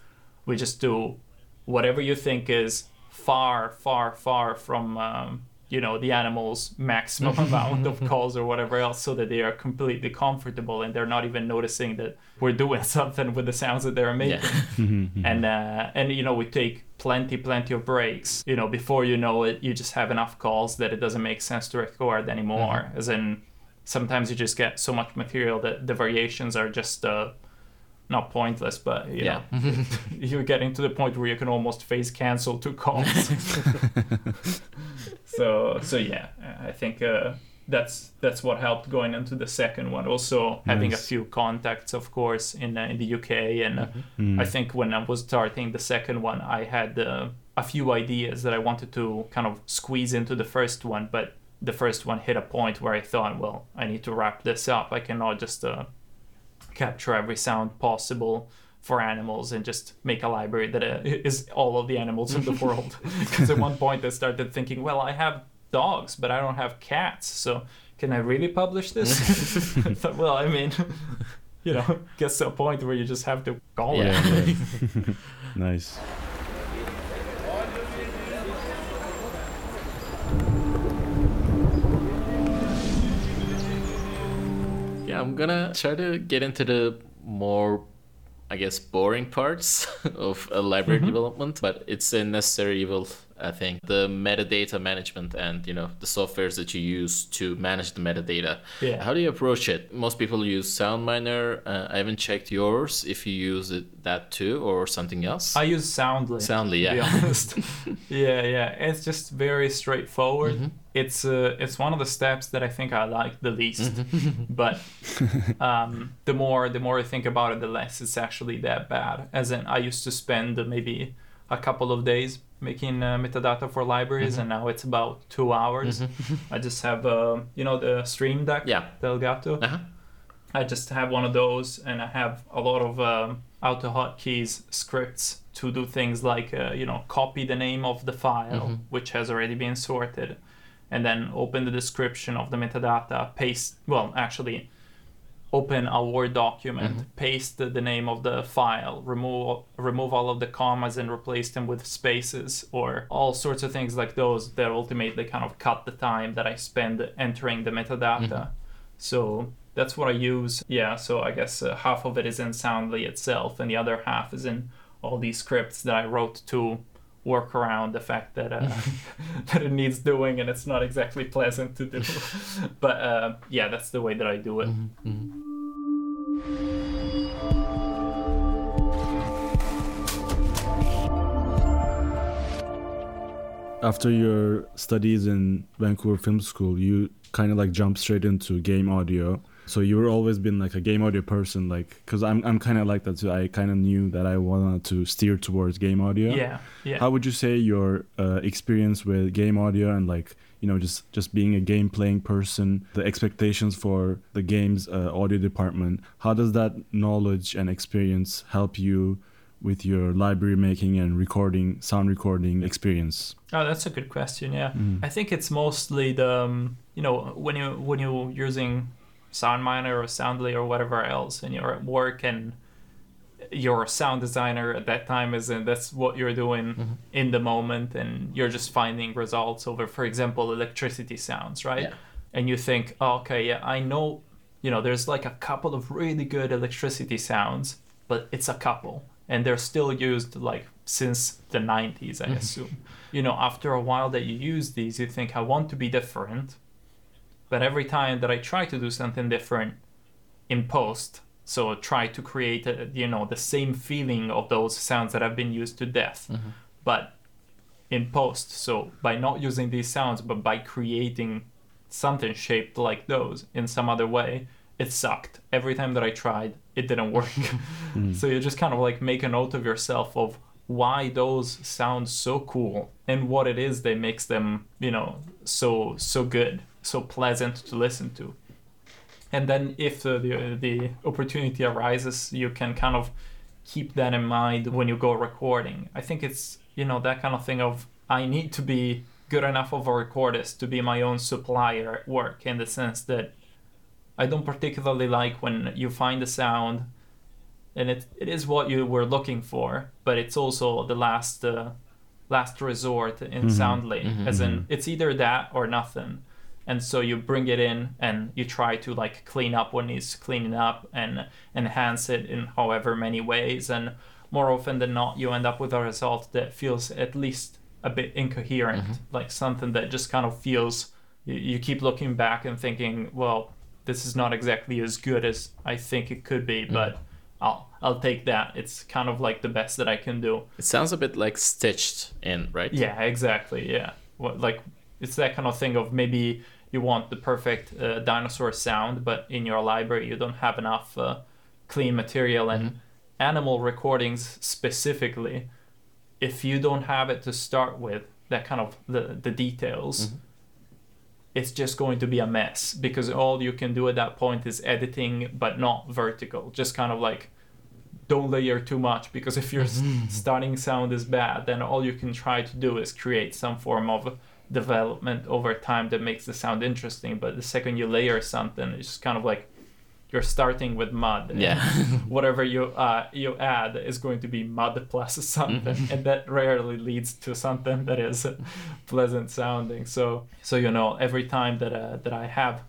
we just do whatever you think is far far far from um, you know the animal's maximum amount of calls or whatever else so that they are completely comfortable and they're not even noticing that we're doing something with the sounds that they're making. Yeah. and uh, and you know we take plenty plenty of breaks. You know before you know it you just have enough calls that it doesn't make sense to record anymore. As in sometimes you just get so much material that the variations are just uh, not pointless but you Yeah. know you're getting to the point where you can almost phase cancel two calls. So so yeah i think uh, that's that's what helped going into the second one. Also having a few contacts of course in uh, in the uk and uh, Mm. i think when i was starting the second one i had uh, a few ideas that i wanted to kind of squeeze into the first one but the first one hit a point where i thought well i need to wrap this up. I cannot just uh, capture every sound possible for animals and just make a library that uh, is all of the animals in the world. Because at one point I started thinking, well, I have dogs, but I don't have cats, so can I really publish this? I thought, well, I mean, you know, gets to a point where you just have to call Yeah. it. Nice. Yeah, I'm gonna try to get into the more, I guess, boring parts of a library mm-hmm. development, but it's a necessary evil, I think. The metadata management and, you know, the softwares that you use to manage the metadata. Yeah. How do you approach it? Most people use SoundMiner. Uh, I haven't checked yours if you use it, that too or something else. I use Soundly. Soundly, to be yeah. honest. yeah, yeah. It's just very straightforward. Mm-hmm. It's uh, it's one of the steps that I think I like the least. Mm-hmm. but um, the more the more I think about it, the less it's actually that bad. As in, I used to spend maybe a couple of days making uh, metadata for libraries, Mm-hmm. and now it's about two hours. I just have uh, you know the Stream Deck, Yeah. the Elgato. Uh-huh. I just have one of those, and I have a lot of um, AutoHotkeys scripts to do things like, uh, you know, copy the name of the file, which has already been sorted, and then open the description of the metadata, paste, well, actually, open a Word document, paste the, the name of the file, remove remove all of the commas and replace them with spaces, or all sorts of things like those that ultimately kind of cut the time that I spend entering the metadata. So that's what I use. Yeah, so I guess uh, half of it is in Soundly itself, and the other half is in all these scripts that I wrote to work around the fact that uh, that it needs doing and it's not exactly pleasant to do. but uh, yeah, that's the way that I do it. After your studies in Vancouver Film School, you kind of like jumped straight into game audio. So you were always been like a game audio person, like because I'm I'm kind of like that too. I kind of knew that I wanted to steer towards game audio. Yeah, yeah. How would you say your uh, experience with game audio and like you know just just being a game playing person, the expectations for the game's uh, audio department? How does that knowledge and experience help you with your library making and recording, sound recording experience? Oh, that's a good question. Yeah, Mm. I think it's mostly the um, you know when you when you're using SoundMiner or Soundly or whatever else, and you're at work and you're a sound designer at that time, is and that's what you're doing mm-hmm. in the moment, and you're just finding results over, for example, electricity sounds, right? Yeah. And you think, oh, okay, yeah, I know you know, there's like a couple of really good electricity sounds, but it's a couple. And they're still used like since the 90s, I mm-hmm. assume. You know, after a while that you use these, you think, I want to be different. But every time that I try to do something different in post, so try to create, a, you know, the same feeling of those sounds that have been used to death, mm-hmm. but in post. So by not using these sounds, but by creating something shaped like those in some other way, it sucked. Every time that I tried, it didn't work. Mm. so you just kind of like make a note of yourself of why those sound so cool and what it is that makes them, you know, so so good, so pleasant to listen to. And then if the the, the opportunity arises, you can kind of keep that in mind when you go recording. I think it's you know that kind of thing of I need to be good enough of a recordist to be my own supplier at work in the sense that I don't particularly like when you find a sound and it, it is what you were looking for, but it's also the last uh, last resort in mm-hmm. Soundly, mm-hmm. as in mm-hmm. it's either that or nothing. And so you bring it in and you try to like clean up what needs cleaning up and enhance it in however many ways. And more often than not, you end up with a result that feels at least a bit incoherent, mm-hmm. like something that just kind of feels. You, you keep looking back and thinking, well, this is not exactly as good as I think it could be, mm-hmm. but I'll I'll take that. It's kind of like the best that I can do. It sounds a bit like stitched in, right? Yeah, exactly. Yeah, what like it's that kind of thing of maybe you want the perfect uh, dinosaur sound, but in your library you don't have enough uh, clean material and animal recordings specifically. If you don't have it to start with, that kind of the the details. It's just going to be a mess because all you can do at that point is editing, but not vertical. Just kind of like don't layer too much because if your s- starting sound is bad, then all you can try to do is create some form of development over time that makes the sound interesting. But the second you layer something, it's just kind of like you're starting with mud. Yeah. whatever you uh, you add is going to be mud plus something, and that rarely leads to something that is pleasant sounding. So so you know every time that uh, that I have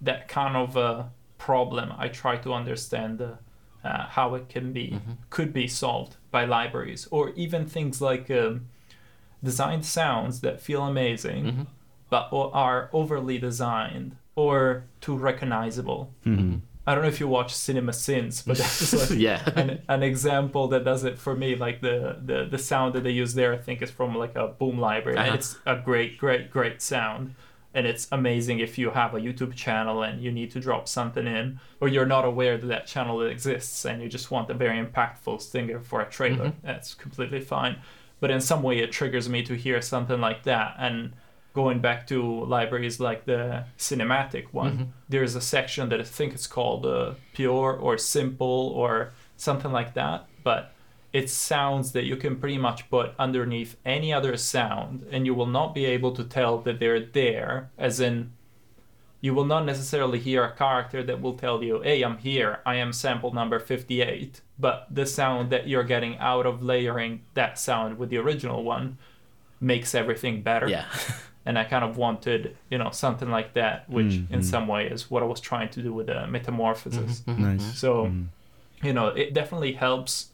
that kind of uh, problem, I try to understand uh, uh, how it can be could be solved by libraries or even things like um, designed sounds that feel amazing mm-hmm. but are overly designed or too recognizable. Mm-hmm. I don't know if you watch Cinema Sins, but that's like Yeah. an, an example that does it for me. Like the, the the sound that they use there, I think is from like a Boom library, Uh-huh. it's a great, great, great sound. And it's amazing if you have a YouTube channel and you need to drop something in, or you're not aware that that channel exists and you just want a very impactful stinger for a trailer. Mm-hmm. That's completely fine. But in some way, it triggers me to hear something like that. And going back to libraries like the cinematic one, there's a section that I think it's called uh, pure or simple or something like that. But it's sounds that you can pretty much put underneath any other sound, and you will not be able to tell that they're there, as in, you will not necessarily hear a character that will tell you, hey, I'm here, I am sample number 58. But the sound that you're getting out of layering that sound with the original one makes everything better Yeah. and I kind of wanted, you know, something like that, which in some way is what I was trying to do with the metamorphosis. Nice. So, you know, it definitely helps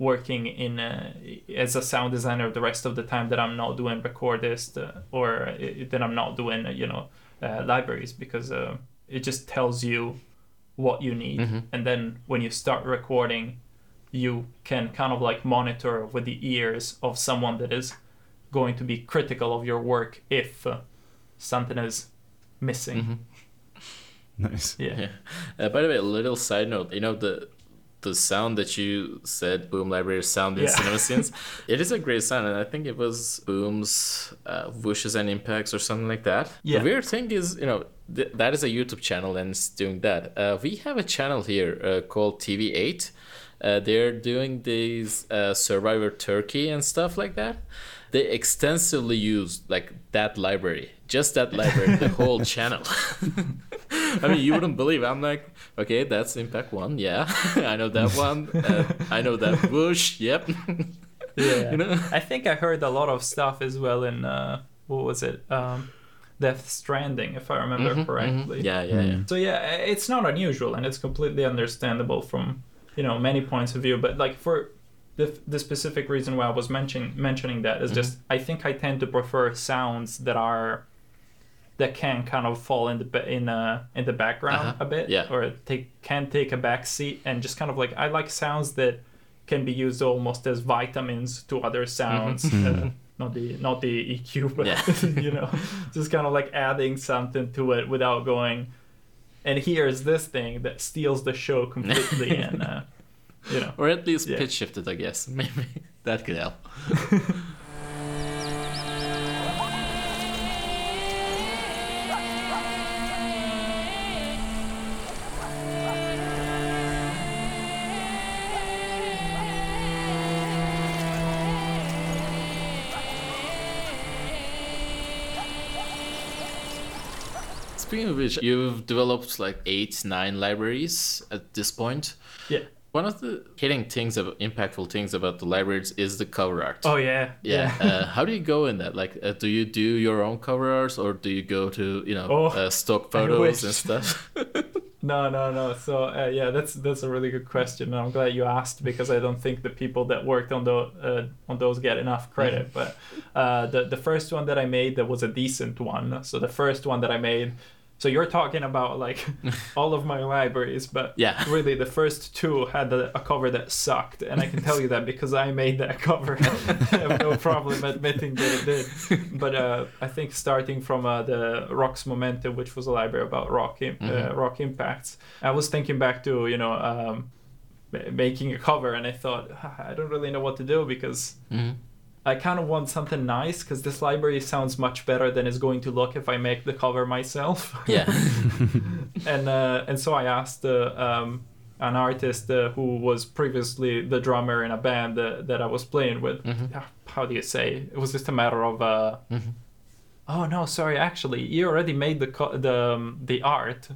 working in uh, as a sound designer the rest of the time that I'm not doing recordist uh, or uh, that I'm not doing, uh, you know, uh, libraries because uh, it just tells you what you need, and then when you start recording, you can kind of like monitor with the ears of someone that is going to be critical of your work if uh, something is missing. Nice. Yeah. Yeah. Uh, by the way, a little side note. You know the the sound that you said Boom Library sound in Yeah. cinema scenes. It is a great sound, and I think it was Boom's uh, whooshes and impacts or something like that. Yeah. The weird thing is, you know, th- that is a YouTube channel and it's doing that. Uh, we have a channel here uh, called TV8. Uh, they're doing these uh, Survivor Turkey and stuff like that. They extensively use like that library, just that library, the whole channel. I mean, you wouldn't believe. I'm like, okay, that's Impact One. Yeah, I know that one. Uh, I know that whoosh. Yep. Yeah. You know? I think I heard a lot of stuff as well in uh, what was it? Um, Death Stranding, if I remember Mhm, correctly. mhm. Yeah, yeah, yeah. So yeah, it's not unusual and it's completely understandable from you know many points of view. But like for the the specific reason why I was mentioning mentioning that is Mm-hmm. just I think I tend to prefer sounds that are that can kind of fall in the in uh in the background Uh-huh. a bit, Yeah. or take can take a back seat and just kind of like I like sounds that can be used almost as vitamins to other sounds. Uh, not the not the EQ, but Mm-hmm. Yeah. you know, just kind of like adding something to it without going. And here's this thing that steals the show completely, and uh, you know, Or at least Yeah. pitch shifted, I guess. Maybe that could help. Speaking of which, you've developed like eight, nine libraries at this point. yeah. One of the hitting things, about, impactful things about the libraries is the cover art. Oh yeah, yeah. uh, how do you go in that? Like, uh, do you do your own cover arts, or do you go to you know Oh, uh, stock photos and stuff? No, no, no. So uh, yeah, that's that's a really good question. and I'm glad you asked because I don't think the people that worked on those uh, on those get enough credit. But uh, the the first one that I made that was a decent one. So the first one that I made. So you're talking about like all of my libraries, but Yeah. really the first two had a, a cover that sucked, and I can tell you that because I made that cover. I have no problem admitting that it did. But uh, I think starting from uh, the Rocks Momentum, which was a library about rock im- uh, rock impacts, I was thinking back to you know um, making a cover, and I thought "Ah, I don't really know what to do because Mhm. I kind of want something nice because this library sounds much better than it's going to look if I make the cover myself. Yeah. and uh, and so I asked uh, um, an artist uh, who was previously the drummer in a band uh, that I was playing with. Mm-hmm. Ah, How do you say? It was just a matter of. Uh, Oh no, sorry. Actually, you already made the co- the um, the art,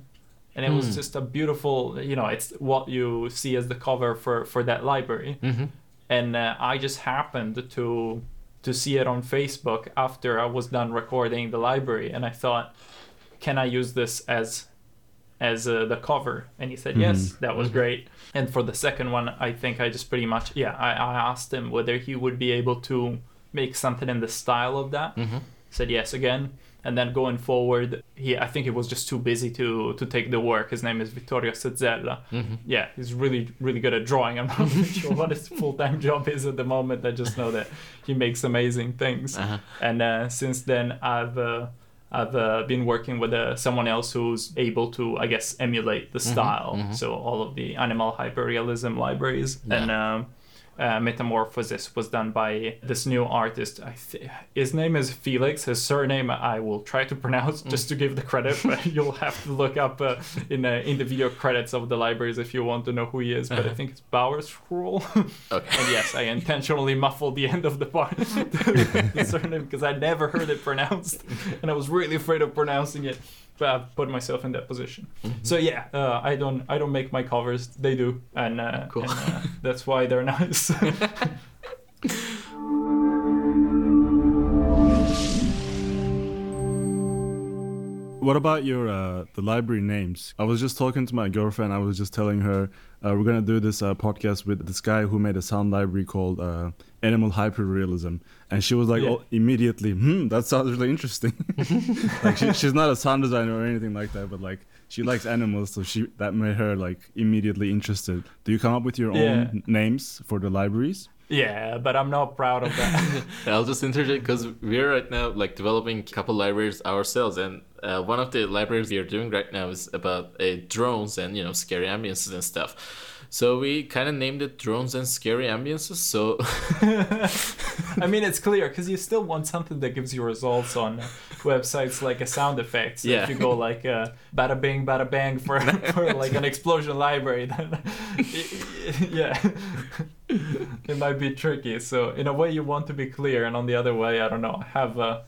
and it Hmm. was just a beautiful. You know, it's what you see as the cover for for that library Mhm. And uh, I just happened to to see it on Facebook after I was done recording the library, and I thought, can I use this as as uh, the cover? And he said yes, that was great. And for the second one, I think I just pretty much yeah, I, I asked him whether he would be able to make something in the style of that. Said yes again. And then going forward, he I think he was just too busy to to take the work. His name is Vittorio Sezzella. Yeah, he's really really good at drawing. I'm not really sure what his full time job is at the moment. I just know that he makes amazing things. Uh-huh. And uh, since then, I've uh, I've uh, been working with uh, someone else who's able to, I guess, emulate the style. So all of the animal hyperrealism libraries and. Um, uh, Metamorphosis was done by this new artist. I th- his name is Felix. His surname I will try to pronounce just to give the credit, but you'll have to look up uh, in uh, in the video credits of the libraries if you want to know who he is. But I think it's Bauersfrohl. Okay. and yes, I intentionally muffled the end of the part, the surname, because I never heard it pronounced, and I was really afraid of pronouncing it. But I put myself in that position. So yeah, uh, I don't I don't make my covers. They do, and, uh, Cool. and, uh, that's why they're nice. What about your uh, the library names? I was just talking to my girlfriend. I was just telling her uh, we're gonna do this uh, podcast with this guy who made a sound library called uh, Animal Hyperrealism, and she was like Yeah. oh, immediately, "Hmm, that sounds really interesting." like she, she's not a sound designer or anything like that, but like she likes animals, so she that made her like immediately interested. Do you come up with your Yeah. own names for the libraries? yeah, but I'm not proud of that. I'll just interject because we're right now like developing a couple libraries ourselves, and uh, one of the libraries we are doing right now is about uh, drones and you know scary ambiances and stuff. So we kind of named it drones and scary ambiances. So I mean, it's clear because you still want something that gives you results on websites like A Sound Effect. So Yeah. if you go like uh, bada bing, bada bang for, for like an explosion library, then yeah, it might be tricky. So in a way, you want to be clear, and on the other way, I don't know, have uh,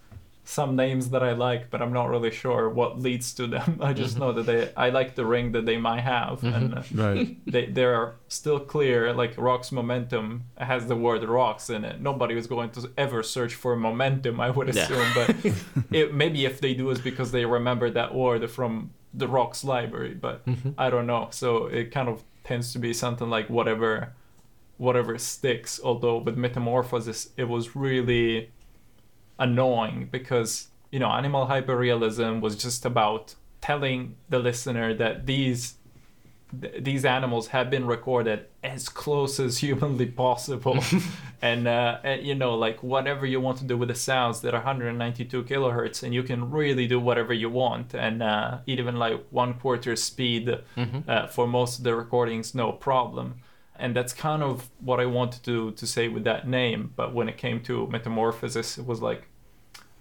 some names that I like, but I'm not really sure what leads to them. I just mm-hmm. know that they I like the ring that they might have, mm-hmm. and uh, Right. they they are still clear. Like Rock's momentum has the word rocks in it. Nobody was going to ever search for momentum, I would Yeah. assume. But it, maybe if they do, is because they remember that word from the Rocks library. But mm-hmm. I don't know. So it kind of tends to be something like whatever, whatever sticks. Although with Metamorphosis, it was really annoying because you know animal hyperrealism was just about telling the listener that these th- these animals have been recorded as close as humanly possible. And, uh, and you know like whatever you want to do with the sounds that are 192 kilohertz and you can really do whatever you want. And uh, even like one quarter speed uh, for most of the recordings no problem and that's kind of what I wanted to to say with that name. But when it came to metamorphosis, it was like,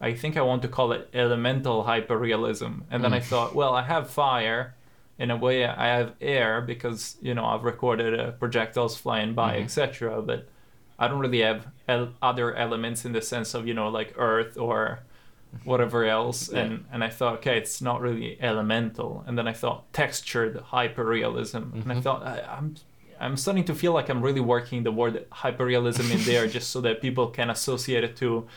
I think I want to call it elemental hyperrealism. And then I mm. thought, well, I have fire. In a way, I have air because you know I've recorded uh, projectiles flying by, mm-hmm. etc. But I don't really have el- other elements in the sense of you know like earth or whatever else. Yeah. And and I thought, okay, it's not really elemental. And then I thought textured hyperrealism. And I mm-hmm. thought I, I'm I'm starting to feel like I'm really working the word hyperrealism in there just so that people can associate it to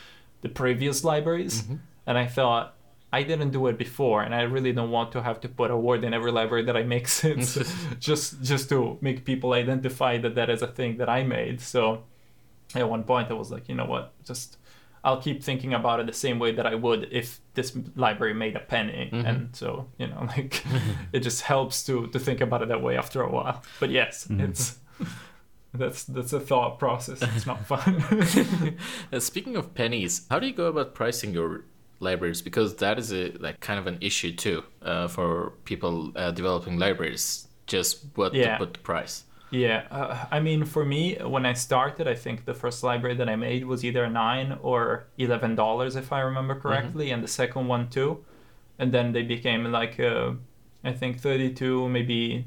the previous libraries. Mm-hmm. And I thought I didn't do it before, and I really don't want to have to put a word in every library that I make since, just just to make people identify that that is a thing that I made. So at one point I was like, you know what, just I'll keep thinking about it the same way that I would if this library made a penny, and so you know, like it just helps to to think about it that way after a while. But yes, it's that's that's a thought process. It's not fun. Speaking of pennies, how do you go about pricing your libraries? Because that is a like kind of an issue too uh, for people uh, developing libraries. Just what Yeah. to put the price. Yeah, uh, I mean, for me, when I started, I think the first library that I made was either nine or eleven dollars, if I remember correctly, and the second one too. And then they became like, uh, I think thirty-two, maybe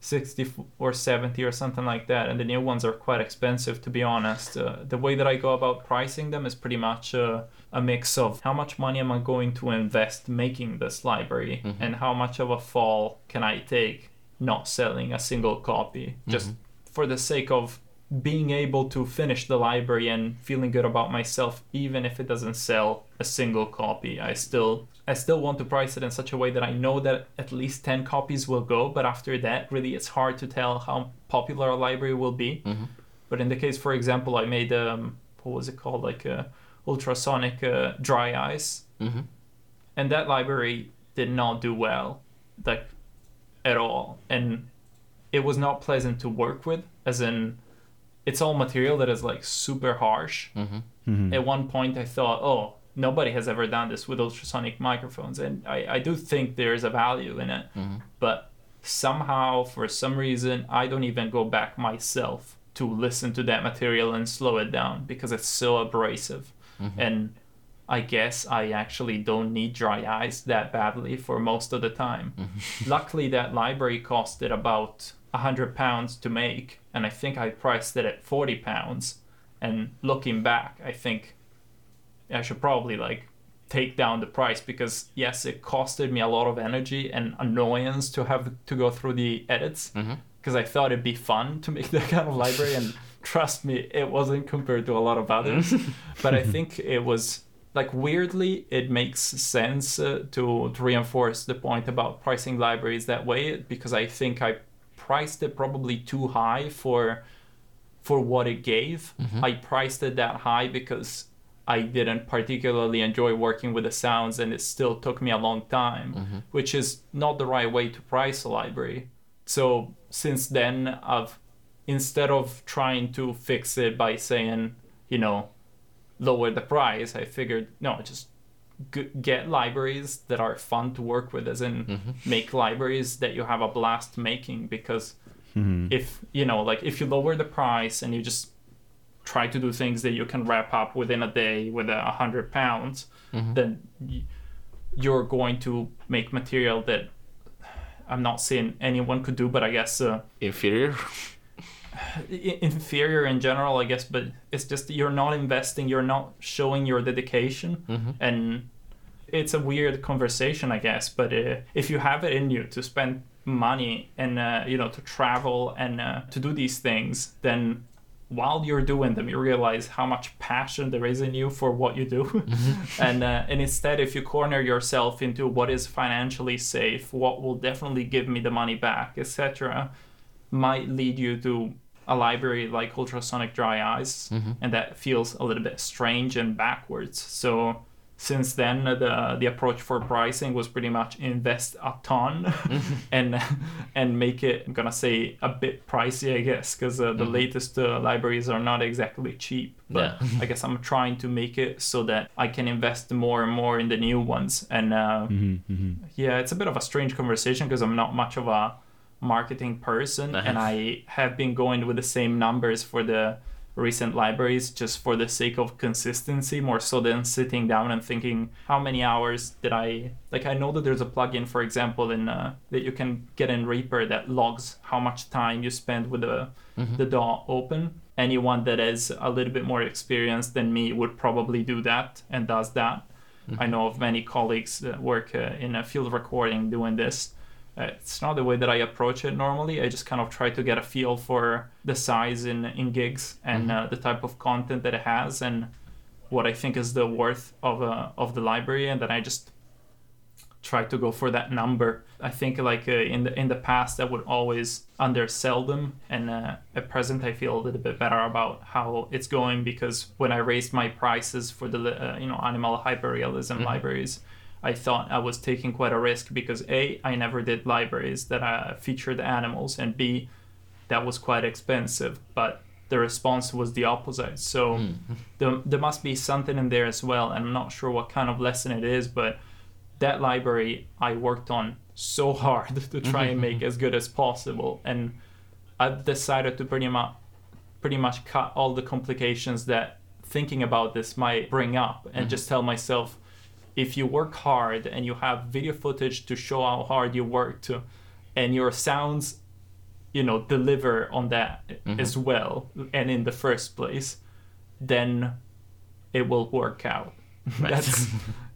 sixty or seventy or something like that. And the new ones are quite expensive, to be honest. Uh, the way that I go about pricing them is pretty much uh, a mix of how much money am I going to invest making this library, and how much of a fall can I take not selling a single copy. Just for the sake of being able to finish the library and feeling good about myself even if it doesn't sell a single copy i still i still want to price it in such a way that i know that at least 10 copies will go. But after that really it's hard to tell how popular a library will be. But in the case for example i made um what was it called? Like a ultrasonic uh, dry ice. Mhm. and that library did not do well. Like at all. And it was not pleasant to work with as in it's all material that is like super harsh. Mm-hmm. Mm-hmm. At one point i thought oh nobody has ever done this with ultrasonic microphones. And i, I do think there's a value in it. Mm-hmm. But somehow for some reason i don't even go back myself to listen to that material and slow it down because it's so abrasive. And I guess I actually don't need dry ice that badly for most of the time. Luckily, that library costed about a hundred pounds to make, and I think I priced it at forty pounds. And looking back, I think I should probably like take down the price because yes, it costed me a lot of energy and annoyance to have to go through the edits mm-hmm. because I thought it'd be fun to make that kind of library and trust me, it wasn't compared to a lot of others. but I think it was like weirdly it makes sense uh, to, to reinforce the point about pricing libraries that way because I think I priced it probably too high for for what it gave. I priced it that high because I didn't particularly enjoy working with the sounds and it still took me a long time, which is not the right way to price a library. So since then, I've instead of trying to fix it by saying, you know, lower the price, I figured no, just g- get libraries that are fun to work with, as in mm-hmm. make libraries that you have a blast making. Because mm-hmm. if you know, like if you lower the price and you just try to do things that you can wrap up within a day with a hundred pounds, mm-hmm. then y- you're going to make material that I'm not saying anyone could do, but I guess uh, Inferior. Inferior in general, I guess, but it's just you're not investing, you're not showing your dedication, and it's a weird conversation, I guess. But uh, if you have it in you to spend money and uh, you know to travel and uh, to do these things, then while you're doing them, you realize how much passion there is in you for what you do, and uh, and instead, if you corner yourself into what is financially safe, what will definitely give me the money back, etc might lead you to a library like ultrasonic dry ice and that feels a little bit strange and backwards. So since then the the approach for pricing was pretty much invest a ton and and make it i'm gonna say a bit pricey i guess because uh, the latest uh, libraries are not exactly cheap but Yeah. i guess i'm trying to make it so that i can invest more and more in the new ones. And uh, yeah it's a bit of a strange conversation because i'm not much of a marketing person and i have been going with the same numbers for the recent libraries just for the sake of consistency more so than sitting down and thinking how many hours did i like i know that there's a plugin for example in uh, that you can get in reaper that logs how much time you spend with the the DAW open. Anyone that is a little bit more experienced than me would probably do that and does that. I know of many colleagues that work uh, in a field recording doing this it's not the way that I approach it normally. I just kind of try to get a feel for the size in, in gigs and uh, the type of content that it has and what I think is the worth of uh, of the library, and then I just try to go for that number. I think like uh, in the in the past I would always undersell them, and uh, at present I feel a little bit better about how it's going because when I raised my prices for the uh, you know animal hyperrealism libraries. I thought I was taking quite a risk because A, I never did libraries that uh, featured animals, and B, that was quite expensive. But the response was the opposite. So there, there must be something in there as well. And I'm not sure what kind of lesson it is, but that library I worked on so hard to try and make as good as possible. And I've decided to pretty much pretty much cut all the complications that thinking about this might bring up and just tell myself if you work hard and you have video footage to show how hard you worked and your sounds you know deliver on that mm-hmm. as well and in the first place then it will work out. That's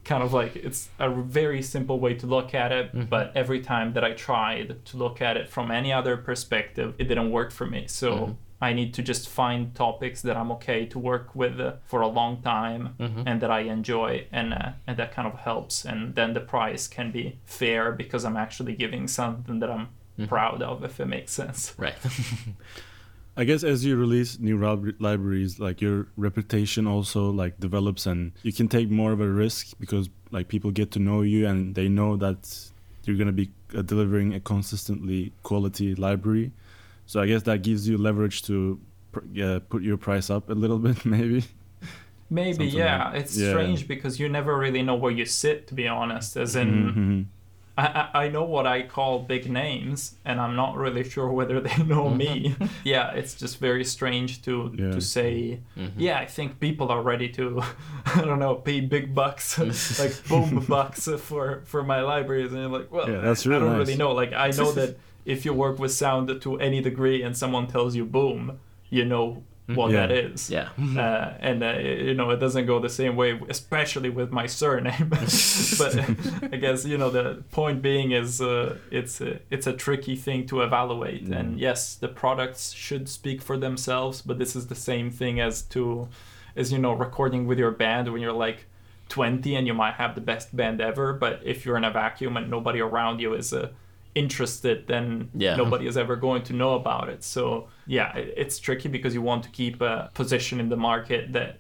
kind of like it's a very simple way to look at it mm-hmm. but every time that i tried to look at it from any other perspective it didn't work for me. So mm-hmm. I need to just find topics that i'm okay to work with uh, for a long time and that i enjoy and uh, and that kind of helps and then the price can be fair because i'm actually giving something that i'm proud of if it makes sense Right. I guess as you release new lib- libraries, like your reputation also like develops, and you can take more of a risk because like people get to know you and they know that you're gonna be uh, delivering a consistently quality library. So I guess that gives you leverage to pr- uh, put your price up a little bit, maybe. Maybe, Something yeah. like- it's yeah. strange because you never really know where you sit, to be honest. As in, Mhm. I, I I know what I call big names, and I'm not really sure whether they know me. yeah, it's just very strange to Yeah. to say. Yeah, I think people are ready to, I don't know, pay big bucks, like boom bucks for for my libraries, and you're like, well, Yeah, that's I don't nice. really know. Like I know that if you work with sound to any degree, and someone tells you boom, you know what Yeah. that is. Yeah. uh, and uh, you know it doesn't go the same way especially with my surname. But i guess you know the point being is uh, it's a, it's a tricky thing to evaluate. And yes the products should speak for themselves but this is the same thing as to as you know recording with your band when you're like 20 and you might have the best band ever but if you're in a vacuum and nobody around you is uh, interested then Yeah. nobody is ever going to know about it so yeah it- it's tricky because you want to keep a position in the market that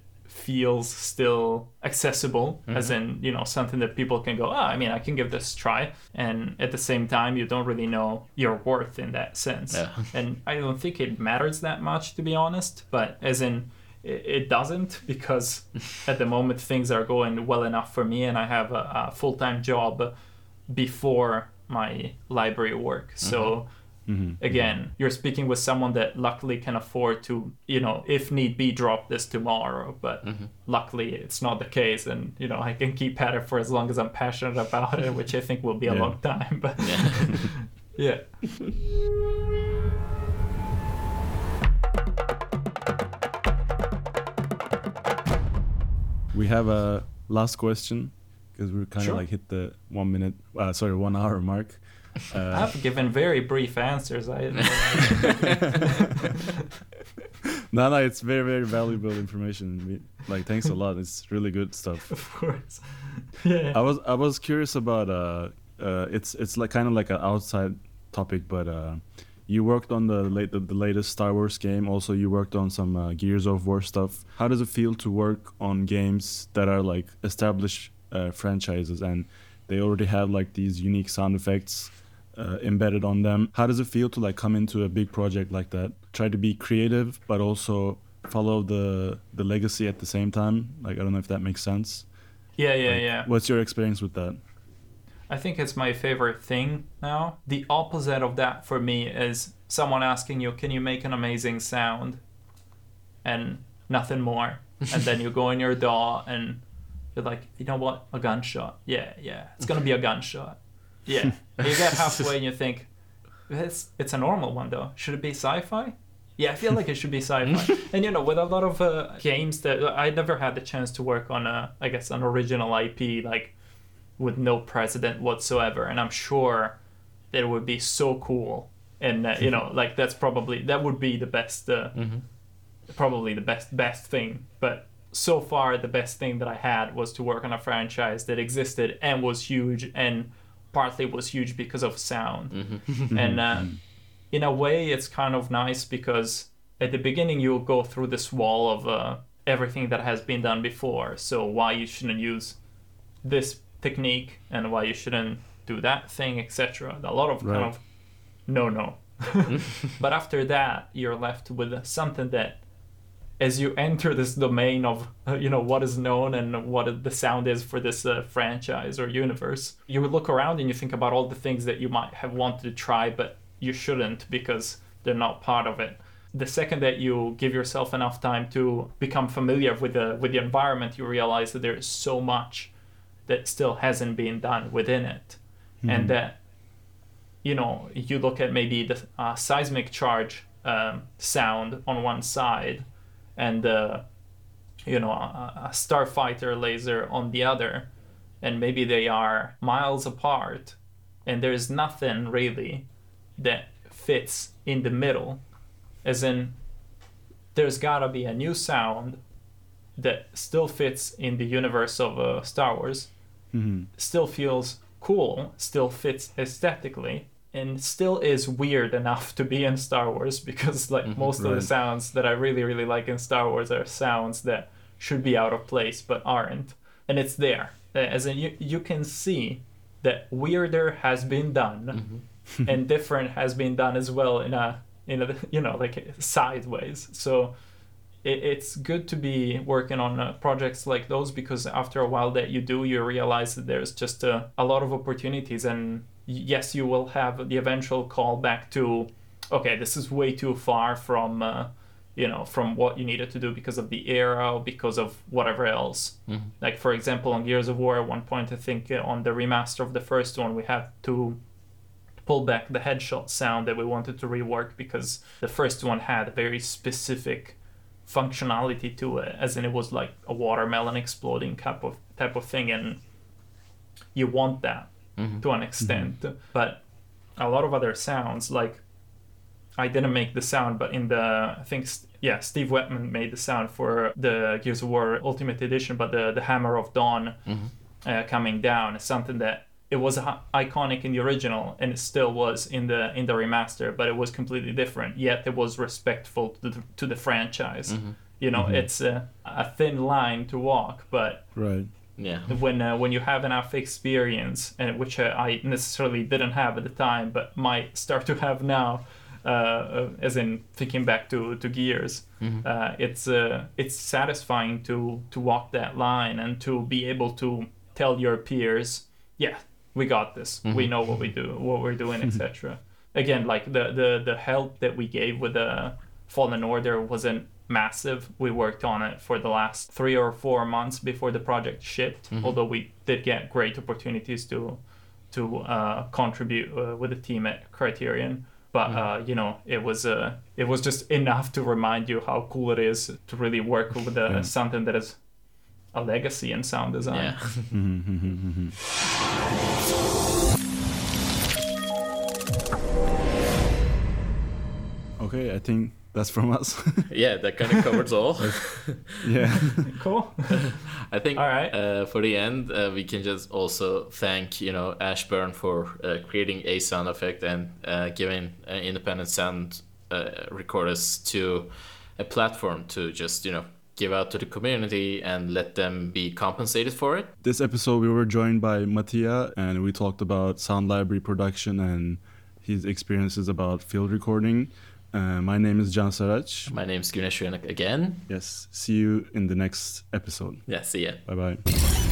feels still accessible as in you know something that people can go ah i mean i can give this a try and at the same time you don't really know your worth in that sense Yeah. and i don't think it matters that much to be honest but as in it it doesn't because at the moment things are going well enough for me and i have a, a full-time job before my library work. Uh-huh. So. Mm-hmm. Mm-hmm. Again, you're speaking with someone that luckily can afford to, you know, if need be, drop this tomorrow. But mm-hmm. luckily, it's not the case, and you know, I can keep at it for as long as I'm passionate about it, which I think will be a yeah. long time. But yeah. yeah. we have a last question because we're kind of Sure. like hit the one minute, uh, sorry, one hour mark. Uh, I've given very brief answers. I no, no, it's very, very valuable information. Like, thanks a lot. It's really good stuff. of course. Yeah. I was, I was curious about. Uh, uh, it's, it's like kind of like an outside topic, but uh, you worked on the late, the, the latest Star Wars game. Also, you worked on some uh, Gears of War stuff. How does it feel to work on games that are like established uh, franchises and they already have like these unique sound effects? uh, embedded on them. How does it feel to like come into a big project like that? Try to be creative, but also follow the the legacy at the same time. Like I don't know if that makes sense. Yeah, yeah, Like, yeah. What's your experience with that? I think it's my favorite thing now. The opposite of that for me is someone asking you, "Can you make an amazing sound?" and nothing more. and then you go in your DAW and you're like, "You know what? A gunshot. Yeah, yeah. It's going to be a gunshot." Yeah. You get halfway and you think, "It's it's a normal one though. Should it be sci-fi?" Yeah, I feel like it should be sci-fi. and you know, with a lot of uh, games that I never had the chance to work on a, I guess, an original IP like with no precedent whatsoever, and I'm sure that it would be so cool. And uh, you know, like that's probably that would be the best, uh, probably the best best thing. But so far, the best thing that I had was to work on a franchise that existed and was huge, and partly was huge because of sound. and uh, in a way, it's kind of nice because at the beginning you'll go through this wall of uh, everything that has been done before. So why you shouldn't use this technique and why you shouldn't do that thing, etc. A lot of Right. kind of no, no. but after that, you're left with something that, as you enter this domain of uh, you know what is known and what the sound is for this uh, franchise or universe, you would look around and you think about all the things that you might have wanted to try, but you shouldn't because they're not part of it. The second that you give yourself enough time to become familiar with the with the environment, you realize that there is so much that still hasn't been done within it, and that you know you look at maybe the uh, seismic charge um, sound on one side, and uh, you know a, a starfighter laser on the other, and maybe they are miles apart, and there's nothing really that fits in the middle, as in there's gotta be a new sound that still fits in the universe of uh, Star Wars, still feels cool, still fits aesthetically, and still is weird enough to be in Star Wars because like most of the sounds that I really really like in Star Wars are sounds that should be out of place but aren't, and it's there. Uh, As in, you you can see that weirder has been done, and different has been done as well in a in a you know like sideways. So it, it's good to be working on uh, projects like those because after a while that you do, you realize that there's just a, a lot of opportunities. And yes, you will have the eventual call back to, okay, this is way too far from, uh, you know, from what you needed to do because of the era or because of whatever else. Like, for example, on Gears of War, at one point, I think uh, on the remaster of the first one, we had to pull back the headshot sound that we wanted to rework because the first one had a very specific functionality to it as in it was like a watermelon exploding type of type of thing and you want that Mm-hmm. to an extent mm-hmm. but a lot of other sounds like I didn't make the sound but in the I think st- yeah Steve Wetman made the sound for the Gears of War Ultimate Edition but the the Hammer of Dawn mm-hmm. uh, coming down is something that it was iconic in the original and it still was in the in the remaster but it was completely different yet it was respectful to the, to the franchise. You know it's a, a thin line to walk but Right. Yeah. when uh, when you have enough experience and which uh, I necessarily didn't have at the time but might start to have now uh, uh, as in thinking back to to gears uh, it's uh, it's satisfying to to walk that line and to be able to tell your peers yeah we got this. We know what we do what we're doing etc again like the, the the help that we gave with the fallen order wasn't massive we worked on it for the last three or four months before the project shipped although we did get great opportunities to to uh, contribute uh, with the team at criterion but uh, you know it was uh, it was just enough to remind you how cool it is to really work with uh, Yeah. something that is a legacy in sound design. Yeah. Okay, I think that's from us. yeah, that kind of covers all. yeah. Cool. I think All right. uh, for the end, uh, we can just also thank you know Asbjørn for uh, creating a sound effect and uh, giving uh, independent sound uh, recorders to a platform to just you know give out to the community and let them be compensated for it. This episode, we were joined by Mattia, and we talked about sound library production and his experiences about field recording. Uh, my name is Jan Sarach. My name's Gunesh Renak again. Yes, see you in the next episode. Yeah, see ya. Bye bye.